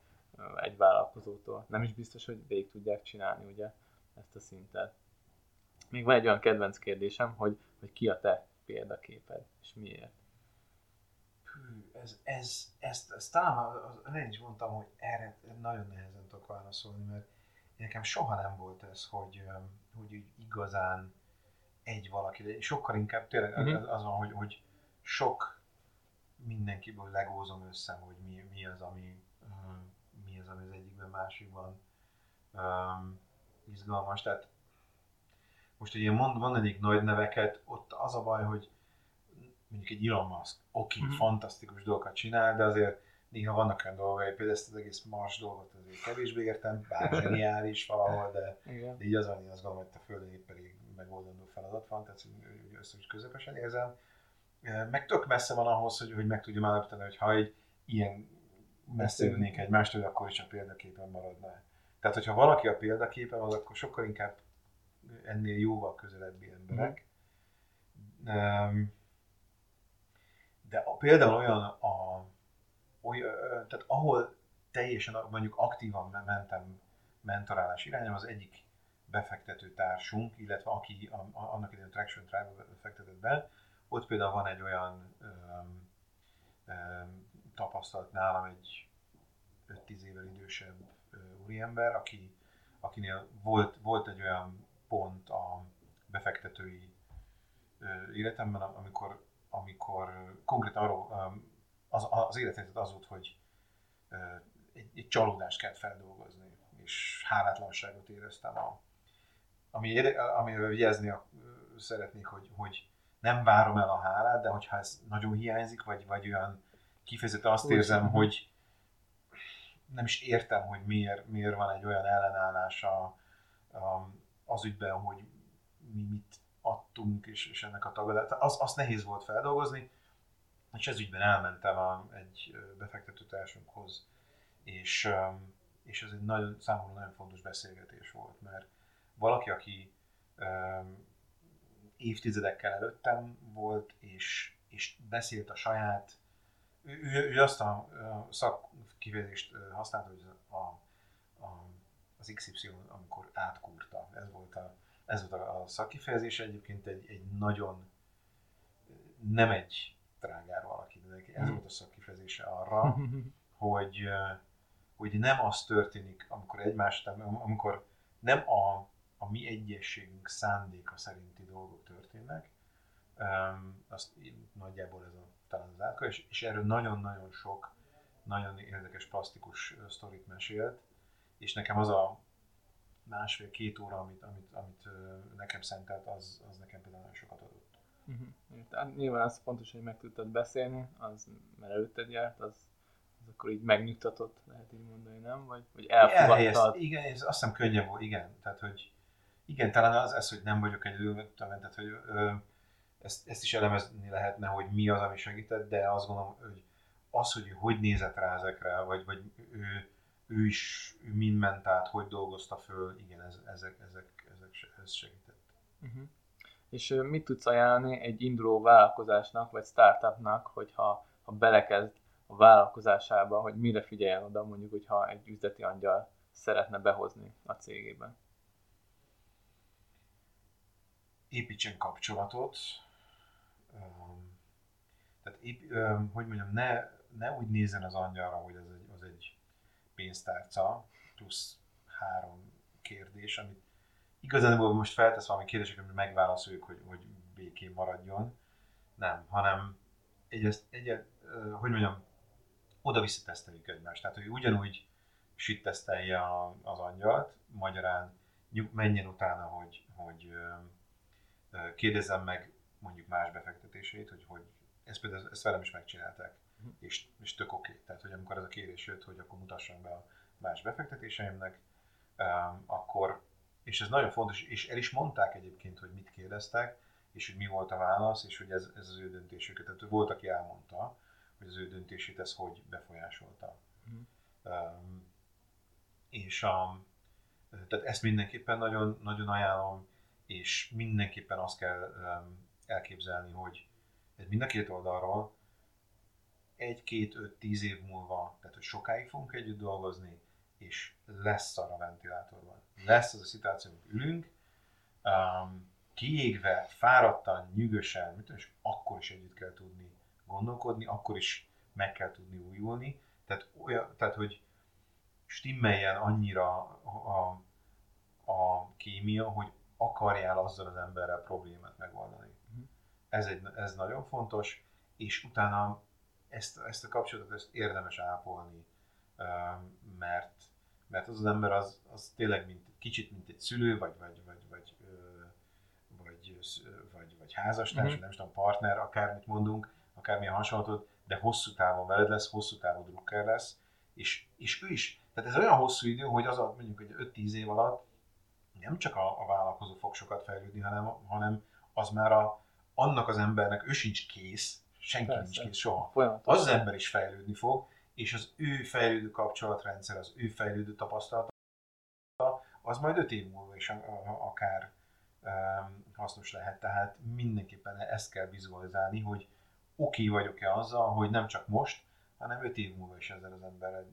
egy vállalkozótól. Nem is biztos, hogy végig tudják csinálni ugye ezt a szintet. Még van egy olyan kedvenc kérdésem, hogy, hogy ki a te példaképed, és miért? Ez, ez, ezt, ezt talán én is mondtam, hogy erre nagyon nehezen tudok válaszolni, mert nekem soha nem volt ez, hogy, hogy igazán egy valaki, de sokkal inkább tényleg uh-huh. az van, hogy, hogy sok mindenkiből legózom össze, hogy mi, mi az, ami mi az, ami az egyikben, másikban um, izgalmas. Tehát most, én mond, mondanék nagy neveket, ott az a baj, hogy mondjuk egy Elon Musk, oké, mm-hmm. fantasztikus dolgokat csinál, de azért néha vannak olyan dolgai, például ezt az egész Mars dolgot azért kevésbé értem, bár [laughs] zseniális valahol, de, de így az van, én azt gondolom, hogy a Földön épp elég megoldandó feladat van, tehát össze is közepesen érzem. Meg tök messze van ahhoz, hogy, hogy meg tudjam állapítani, hogy ha egy ilyen messze ülnék egymástól, akkor is a példaképen maradna. Tehát, hogyha valaki a példaképen, az akkor sokkal inkább ennél jóval közelebbi emberek. Mm. Um, de a, például olyan, a, olyan, tehát ahol teljesen mondjuk aktívan mentem mentorálás irányába, az egyik befektető társunk, illetve aki a, a, annak idején Traction Tribe fektetett be, ott például van egy olyan um, um, tapasztalt nálam egy 5-10 évvel idősebb úriember, aki, akinél volt, volt egy olyan pont a befektetői életemben, amikor amikor konkrétan arról az, az életetet az volt, hogy egy, egy csalódást kellett feldolgozni, és hálátlanságot éreztem. A, ami, amivel vigyázni szeretnék, hogy, hogy nem várom el a hálát, de hogyha ez nagyon hiányzik, vagy, vagy olyan kifejezetten azt érzem, hogy nem is értem, hogy miért, miért van egy olyan ellenállás a, a, az ügyben, hogy mi mit adtunk, és, és ennek a tagadát, az, azt nehéz volt feldolgozni, és ez ügyben elmentem a, egy befektetőtársunkhoz, és, és ez egy nagyon, számomra nagyon fontos beszélgetés volt, mert valaki, aki évtizedekkel előttem volt, és, és beszélt a saját, ő, ő azt a, a szakkifejezést használta, hogy a, a, az XY, amikor átkúrta. Ez volt a, ez volt a, szakifejezés, egyébként egy, egy nagyon, nem egy trágár valaki, de ez volt a szakifejezése arra, [laughs] hogy, hogy nem az történik, amikor egymást, amikor nem a, a mi egyességünk szándéka szerinti dolgok történnek, azt nagyjából ez a, talán az átka, és, és erről nagyon-nagyon sok, nagyon érdekes, plastikus sztorit mesélt, és nekem az a másfél-két óra, amit, amit, amit nekem szentelt, az, az nekem például nagyon sokat adott. Uh-huh. Tehát nyilván az fontos, hogy meg tudtad beszélni, az, mert előtted járt, az, az akkor így megnyugtatott, lehet így mondani, nem? Vagy, vagy elfogadtad? Igen, ez azt hiszem könnyebb volt, igen. Tehát, hogy igen, talán az, ez, hogy nem vagyok egy tehát, hogy ö, ezt, ezt is elemezni lehetne, hogy mi az, ami segített, de azt gondolom, hogy az, hogy hogy nézett rá ezekre, vagy, vagy ő, ő is ő mind ment át, hogy dolgozta föl, igen, ez, ezek, ezek, ezek, ez segített. Uh-huh. És mit tudsz ajánlani egy induló vállalkozásnak, vagy startupnak, hogyha ha belekezd a vállalkozásába, hogy mire figyeljen oda, mondjuk, hogyha egy üzleti angyal szeretne behozni a cégébe? Építsen kapcsolatot, tehát épp, hogy mondjam, ne, ne úgy nézzen az angyalra, hogy az egy pénztárca, plusz három kérdés, amit igazán most feltesz valami kérdéseket, amit megválaszoljuk, hogy, hogy békén maradjon. Nem, hanem egy, egy, hogy mondjam, oda-vissza teszteljük egymást. Tehát, hogy ugyanúgy süt tesztelje az angyalt, magyarán menjen utána, hogy, hogy kérdezzem meg mondjuk más befektetését, hogy, hogy ezt például ezt velem is megcsinálták. És, és tök oké. Okay. Tehát, hogy amikor ez a kérés jött, hogy akkor mutassam be a más befektetéseimnek, um, akkor, és ez nagyon fontos, és el is mondták egyébként, hogy mit kérdeztek, és hogy mi volt a válasz, és hogy ez, ez az ő döntésük. Tehát volt, aki elmondta, hogy az ő döntését ez hogy befolyásolta. Uh-huh. Um, és a, tehát ezt mindenképpen nagyon, nagyon ajánlom, és mindenképpen azt kell um, elképzelni, hogy ez mind a két oldalról egy, két, öt, tíz év múlva, tehát hogy sokáig fogunk együtt dolgozni, és lesz arra ventilátorban. Lesz az a szituáció, hogy ülünk, um, kiégve, fáradtan, nyűgösen, mit és akkor is együtt kell tudni gondolkodni, akkor is meg kell tudni újulni. Tehát, olyan, tehát hogy stimmeljen annyira a, a kémia, hogy akarjál azzal az emberrel problémát megoldani. Uh-huh. Ez, egy, ez nagyon fontos, és utána ezt, ezt a kapcsolatot ezt érdemes ápolni, mert, mert az az ember az, az tényleg mint, kicsit mint egy szülő, vagy, vagy, vagy, vagy, vagy, vagy, vagy házastárs, uh-huh. nem is tudom, partner, akármit mondunk, akármilyen hasonlatot, de hosszú távon veled lesz, hosszú távú drukker lesz, és, és ő is, tehát ez olyan hosszú idő, hogy az a mondjuk hogy 5-10 év alatt nem csak a, a vállalkozó fog sokat fejlődni, hanem, hanem az már a, annak az embernek, ő sincs kész, senki Persze. nincs kész soha. Folyamatos. Az az ember is fejlődni fog, és az ő fejlődő kapcsolatrendszer, az ő fejlődő tapasztalata, az majd öt év múlva is akár hasznos lehet. Tehát mindenképpen ezt kell vizualizálni, hogy oké okay vagyok-e azzal, hogy nem csak most, hanem öt év múlva is ezzel az emberrel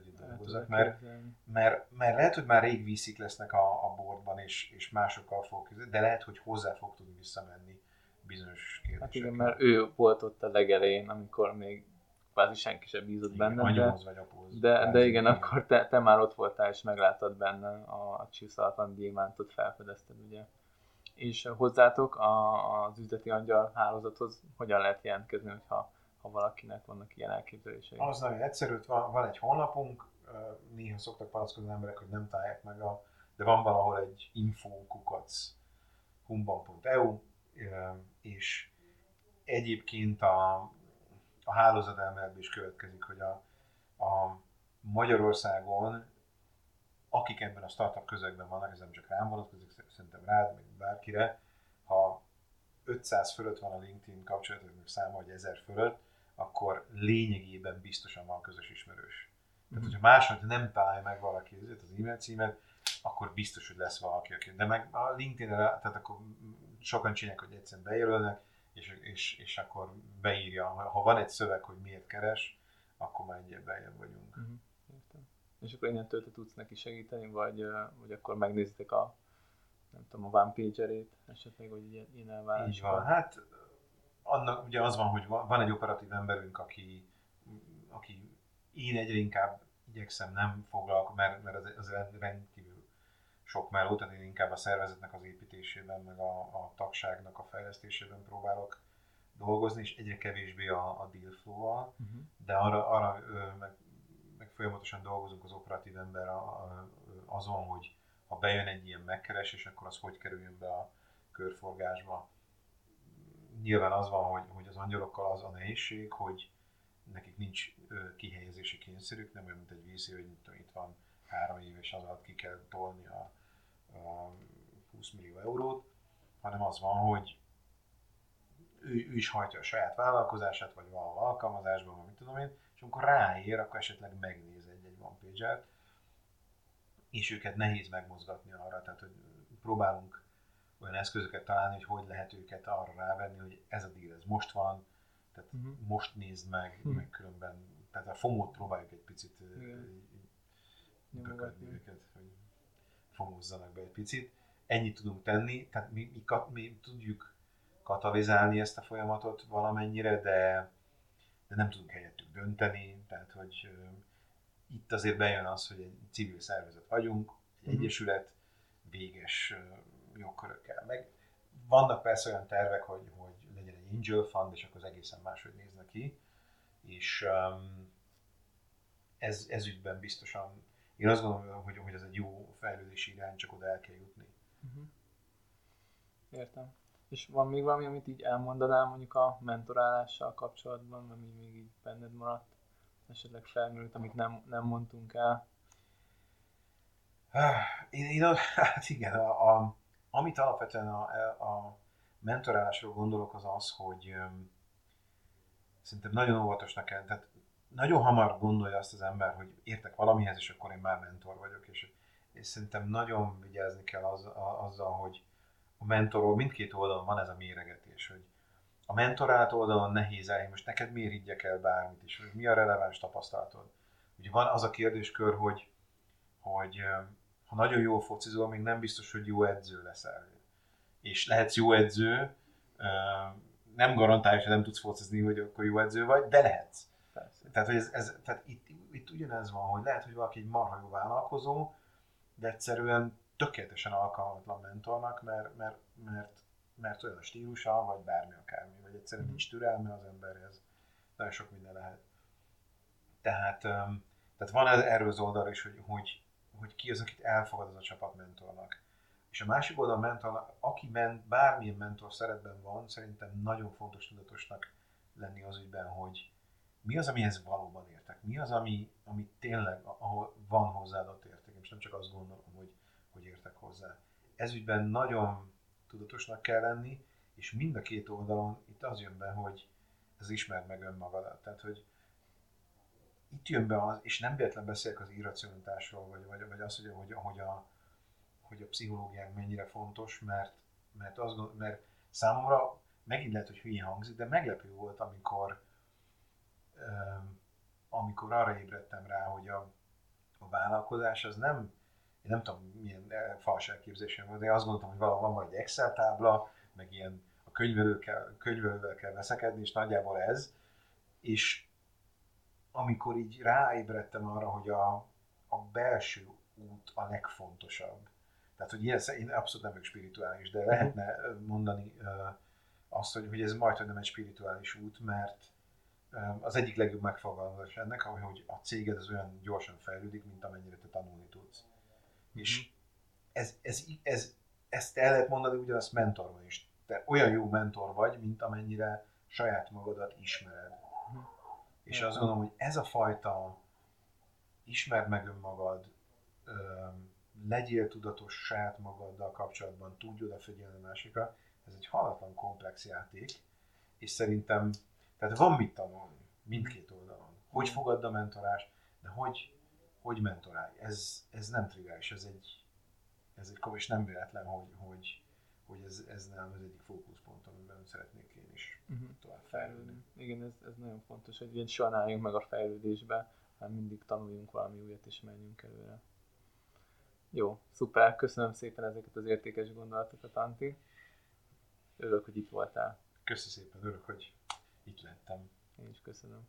együtt dolgozok. Mert, mert, mert, lehet, hogy már rég vízik lesznek a, a boardban, és, és másokkal fog de lehet, hogy hozzá fog tudni visszamenni bizonyos kérdésekkel. Hát igen, mert ő volt ott a legelején, amikor még kvázi senki sem bízott igen, benne. Anyóhoz vagy apóhoz. De, de igen, igen, akkor te, te már ott voltál, és megláttad benne a, a csiszalatlan gyémántot, felfedezted, ugye. És hozzátok a, az üzleti angyal hálózathoz hogyan lehet jelentkezni, hogyha ha valakinek vannak ilyen elképzelései? Az nagyon egyszerű, van, van egy honlapunk, néha szoktak panaszkodni emberek, hogy nem találják meg a, de van valahol egy infókukac humban.eu, és egyébként a, a hálózat elméletből is következik, hogy a, a Magyarországon, akik ebben a startup közegben vannak, ez nem csak rám vonatkozik, szerintem rád, meg bárkire, ha 500 fölött van a LinkedIn kapcsolatoknak száma, vagy 1000 fölött, akkor lényegében biztosan van közös ismerős. Tehát, mhm. hogyha máshogy nem találja meg valaki az e-mail címet, akkor biztos, hogy lesz valaki, aki. De meg a linkedin tehát akkor sokan csinálják, hogy egyszerűen bejelölnek, és, és, és akkor beírja, ha van egy szöveg, hogy miért keres, akkor már egyébben beljebb vagyunk. Uh-huh. Értem. És akkor innentől te tudsz neki segíteni, vagy, vagy akkor megnézitek a nem tudom, a one pagerét esetleg, hogy ilyen, ilyen elvárás. Így van. Hát annak ugye az van, hogy van egy operatív emberünk, aki, aki én egyre inkább igyekszem nem foglalkozni, mert, mert az, az rendkívül sok meló, tehát én inkább a szervezetnek az építésében, meg a, a tagságnak a fejlesztésében próbálok dolgozni, és egyre kevésbé a, a deal flow-val, uh-huh. de arra, arra meg, meg folyamatosan dolgozunk az operatív ember a, a, azon, hogy ha bejön egy ilyen megkeresés, akkor az hogy kerüljön be a körforgásba nyilván az van, hogy, hogy az angyalokkal az a nehézség, hogy nekik nincs kihelyezési kényszerük, nem olyan, mint egy vízi, hogy itt van három év, és az alatt ki kell tolni a, a 20 millió eurót, hanem az van, hogy ő, ő is hajtja a saját vállalkozását, vagy valahol alkalmazásban, vagy mit tudom én, és amikor ráér, akkor esetleg megnéz egy-egy one page és őket nehéz megmozgatni arra, tehát hogy próbálunk olyan eszközöket találni, hogy hogy lehet őket arra rávenni, hogy ez a díl, ez most van, tehát uh-huh. most nézd meg, uh-huh. meg különben, tehát a FOMO-t próbáljuk egy picit. Nyomogatni. őket, hogy fogozzanak be egy picit. Ennyit tudunk tenni, tehát mi, mi, mi tudjuk katalizálni ezt a folyamatot valamennyire, de, de nem tudunk helyettük dönteni, tehát hogy itt azért bejön az, hogy egy civil szervezet vagyunk, egy Mhm. egyesület véges jogkörökkel. Meg vannak persze olyan tervek, hogy, hogy legyen egy angel fund, és akkor az egészen máshogy nézne ki, és um, ez, ez ügyben biztosan, én azt gondolom, hogy, hogy ez egy jó fejlődési irány, csak oda el kell jutni. Uh-huh. Értem. És van még valami, amit így elmondanál mondjuk a mentorálással kapcsolatban, ami még így benned maradt? Esetleg felmerült, amit nem, nem mondtunk el? Én, én a, hát igen, a, a, amit alapvetően a, a mentorálásról gondolok, az az, hogy öm, szerintem nagyon óvatosnak kell, tehát nagyon hamar gondolja azt az ember, hogy értek valamihez, és akkor én már mentor vagyok, és, és szerintem nagyon vigyázni kell az, a, azzal, hogy a mentorról mindkét oldalon van ez a méregetés, hogy a mentorált oldalon nehéz el, most neked miért higgyek el bármit is, hogy mi a releváns tapasztalatod. Ugye van az a kérdéskör, hogy, hogy ha nagyon jól focizol, még nem biztos, hogy jó edző leszel. És lehetsz jó edző, nem garantálja, hogy nem tudsz focizni, hogy akkor jó edző vagy, de lehetsz. Tehát, hogy ez, ez, tehát itt, itt ugyanez van, hogy lehet, hogy valaki egy marha jó vállalkozó, de egyszerűen tökéletesen alkalmatlan mentornak, mert, mert, mert, mert olyan a stílusa, vagy bármi akármi, vagy egyszerűen nincs türelme az emberhez. Nagyon sok minden lehet. Tehát, tehát van ez, erről az oldal is, hogy, hogy, hogy ki az, akit elfogad az a csapat mentornak. És a másik oldal mentor, aki men, bármilyen mentor szerepben van, szerintem nagyon fontos tudatosnak lenni az ügyben, hogy mi az, amihez valóban értek, mi az, ami, ami tényleg, ahol van hozzáadott érték, és nem csak azt gondolom, hogy, hogy értek hozzá. Ez ügyben nagyon tudatosnak kell lenni, és mind a két oldalon itt az jön be, hogy ez ismerd meg önmagadat. Tehát, hogy itt jön be az, és nem véletlen beszélek az irracionalitásról, vagy, vagy, vagy az, hogy, hogy, hogy, a, hogy a pszichológiánk mennyire fontos, mert, mert, gondol, mert számomra megint lehet, hogy hülyén hangzik, de meglepő volt, amikor amikor arra ébredtem rá, hogy a, a vállalkozás az nem, én nem tudom milyen eh, fals elképzelésem volt, de én azt gondoltam, hogy valahol van majd egy Excel tábla, meg ilyen a könyvelőkkel, könyvelővel kell veszekedni, és nagyjából ez, és amikor így ráébredtem arra, hogy a, a belső út a legfontosabb. Tehát, hogy ilyen, én abszolút nem vagyok spirituális, de lehetne mondani azt, hogy, hogy ez majd, hogy nem egy spirituális út, mert az egyik legjobb megfogalmazás ennek, hogy a céged az olyan gyorsan fejlődik, mint amennyire te tanulni tudsz. Mm-hmm. És ez, ez, ez, ezt el lehet mondani ugyanazt mentorban is. Te olyan jó mentor vagy, mint amennyire saját magadat ismered. Mhm. És azt gondolom, hogy ez a fajta ismerd meg önmagad, legyél tudatos saját magaddal kapcsolatban, tudj odafigyelni a másikra, ez egy halatlan komplex játék, és szerintem, tehát van mit tanulni mindkét oldalon. Hogy fogadd a mentorást, de hogy, hogy mentorálj. Ez, ez nem triviális, ez egy, ez egy komoly, és nem véletlen, hogy, hogy, hogy ez, ez nem az egyik fókuszpont, amiben szeretnék én is Uh-huh. tovább fejlődni. Igen, ez, ez nagyon fontos, hogy ilyen álljunk meg a fejlődésbe, hanem mindig tanuljunk valami újat és menjünk előre. Jó, szuper, köszönöm szépen ezeket az értékes gondolatokat, Anti. Örülök, hogy itt voltál. Köszi szépen, örülök, hogy itt lettem. Én is köszönöm.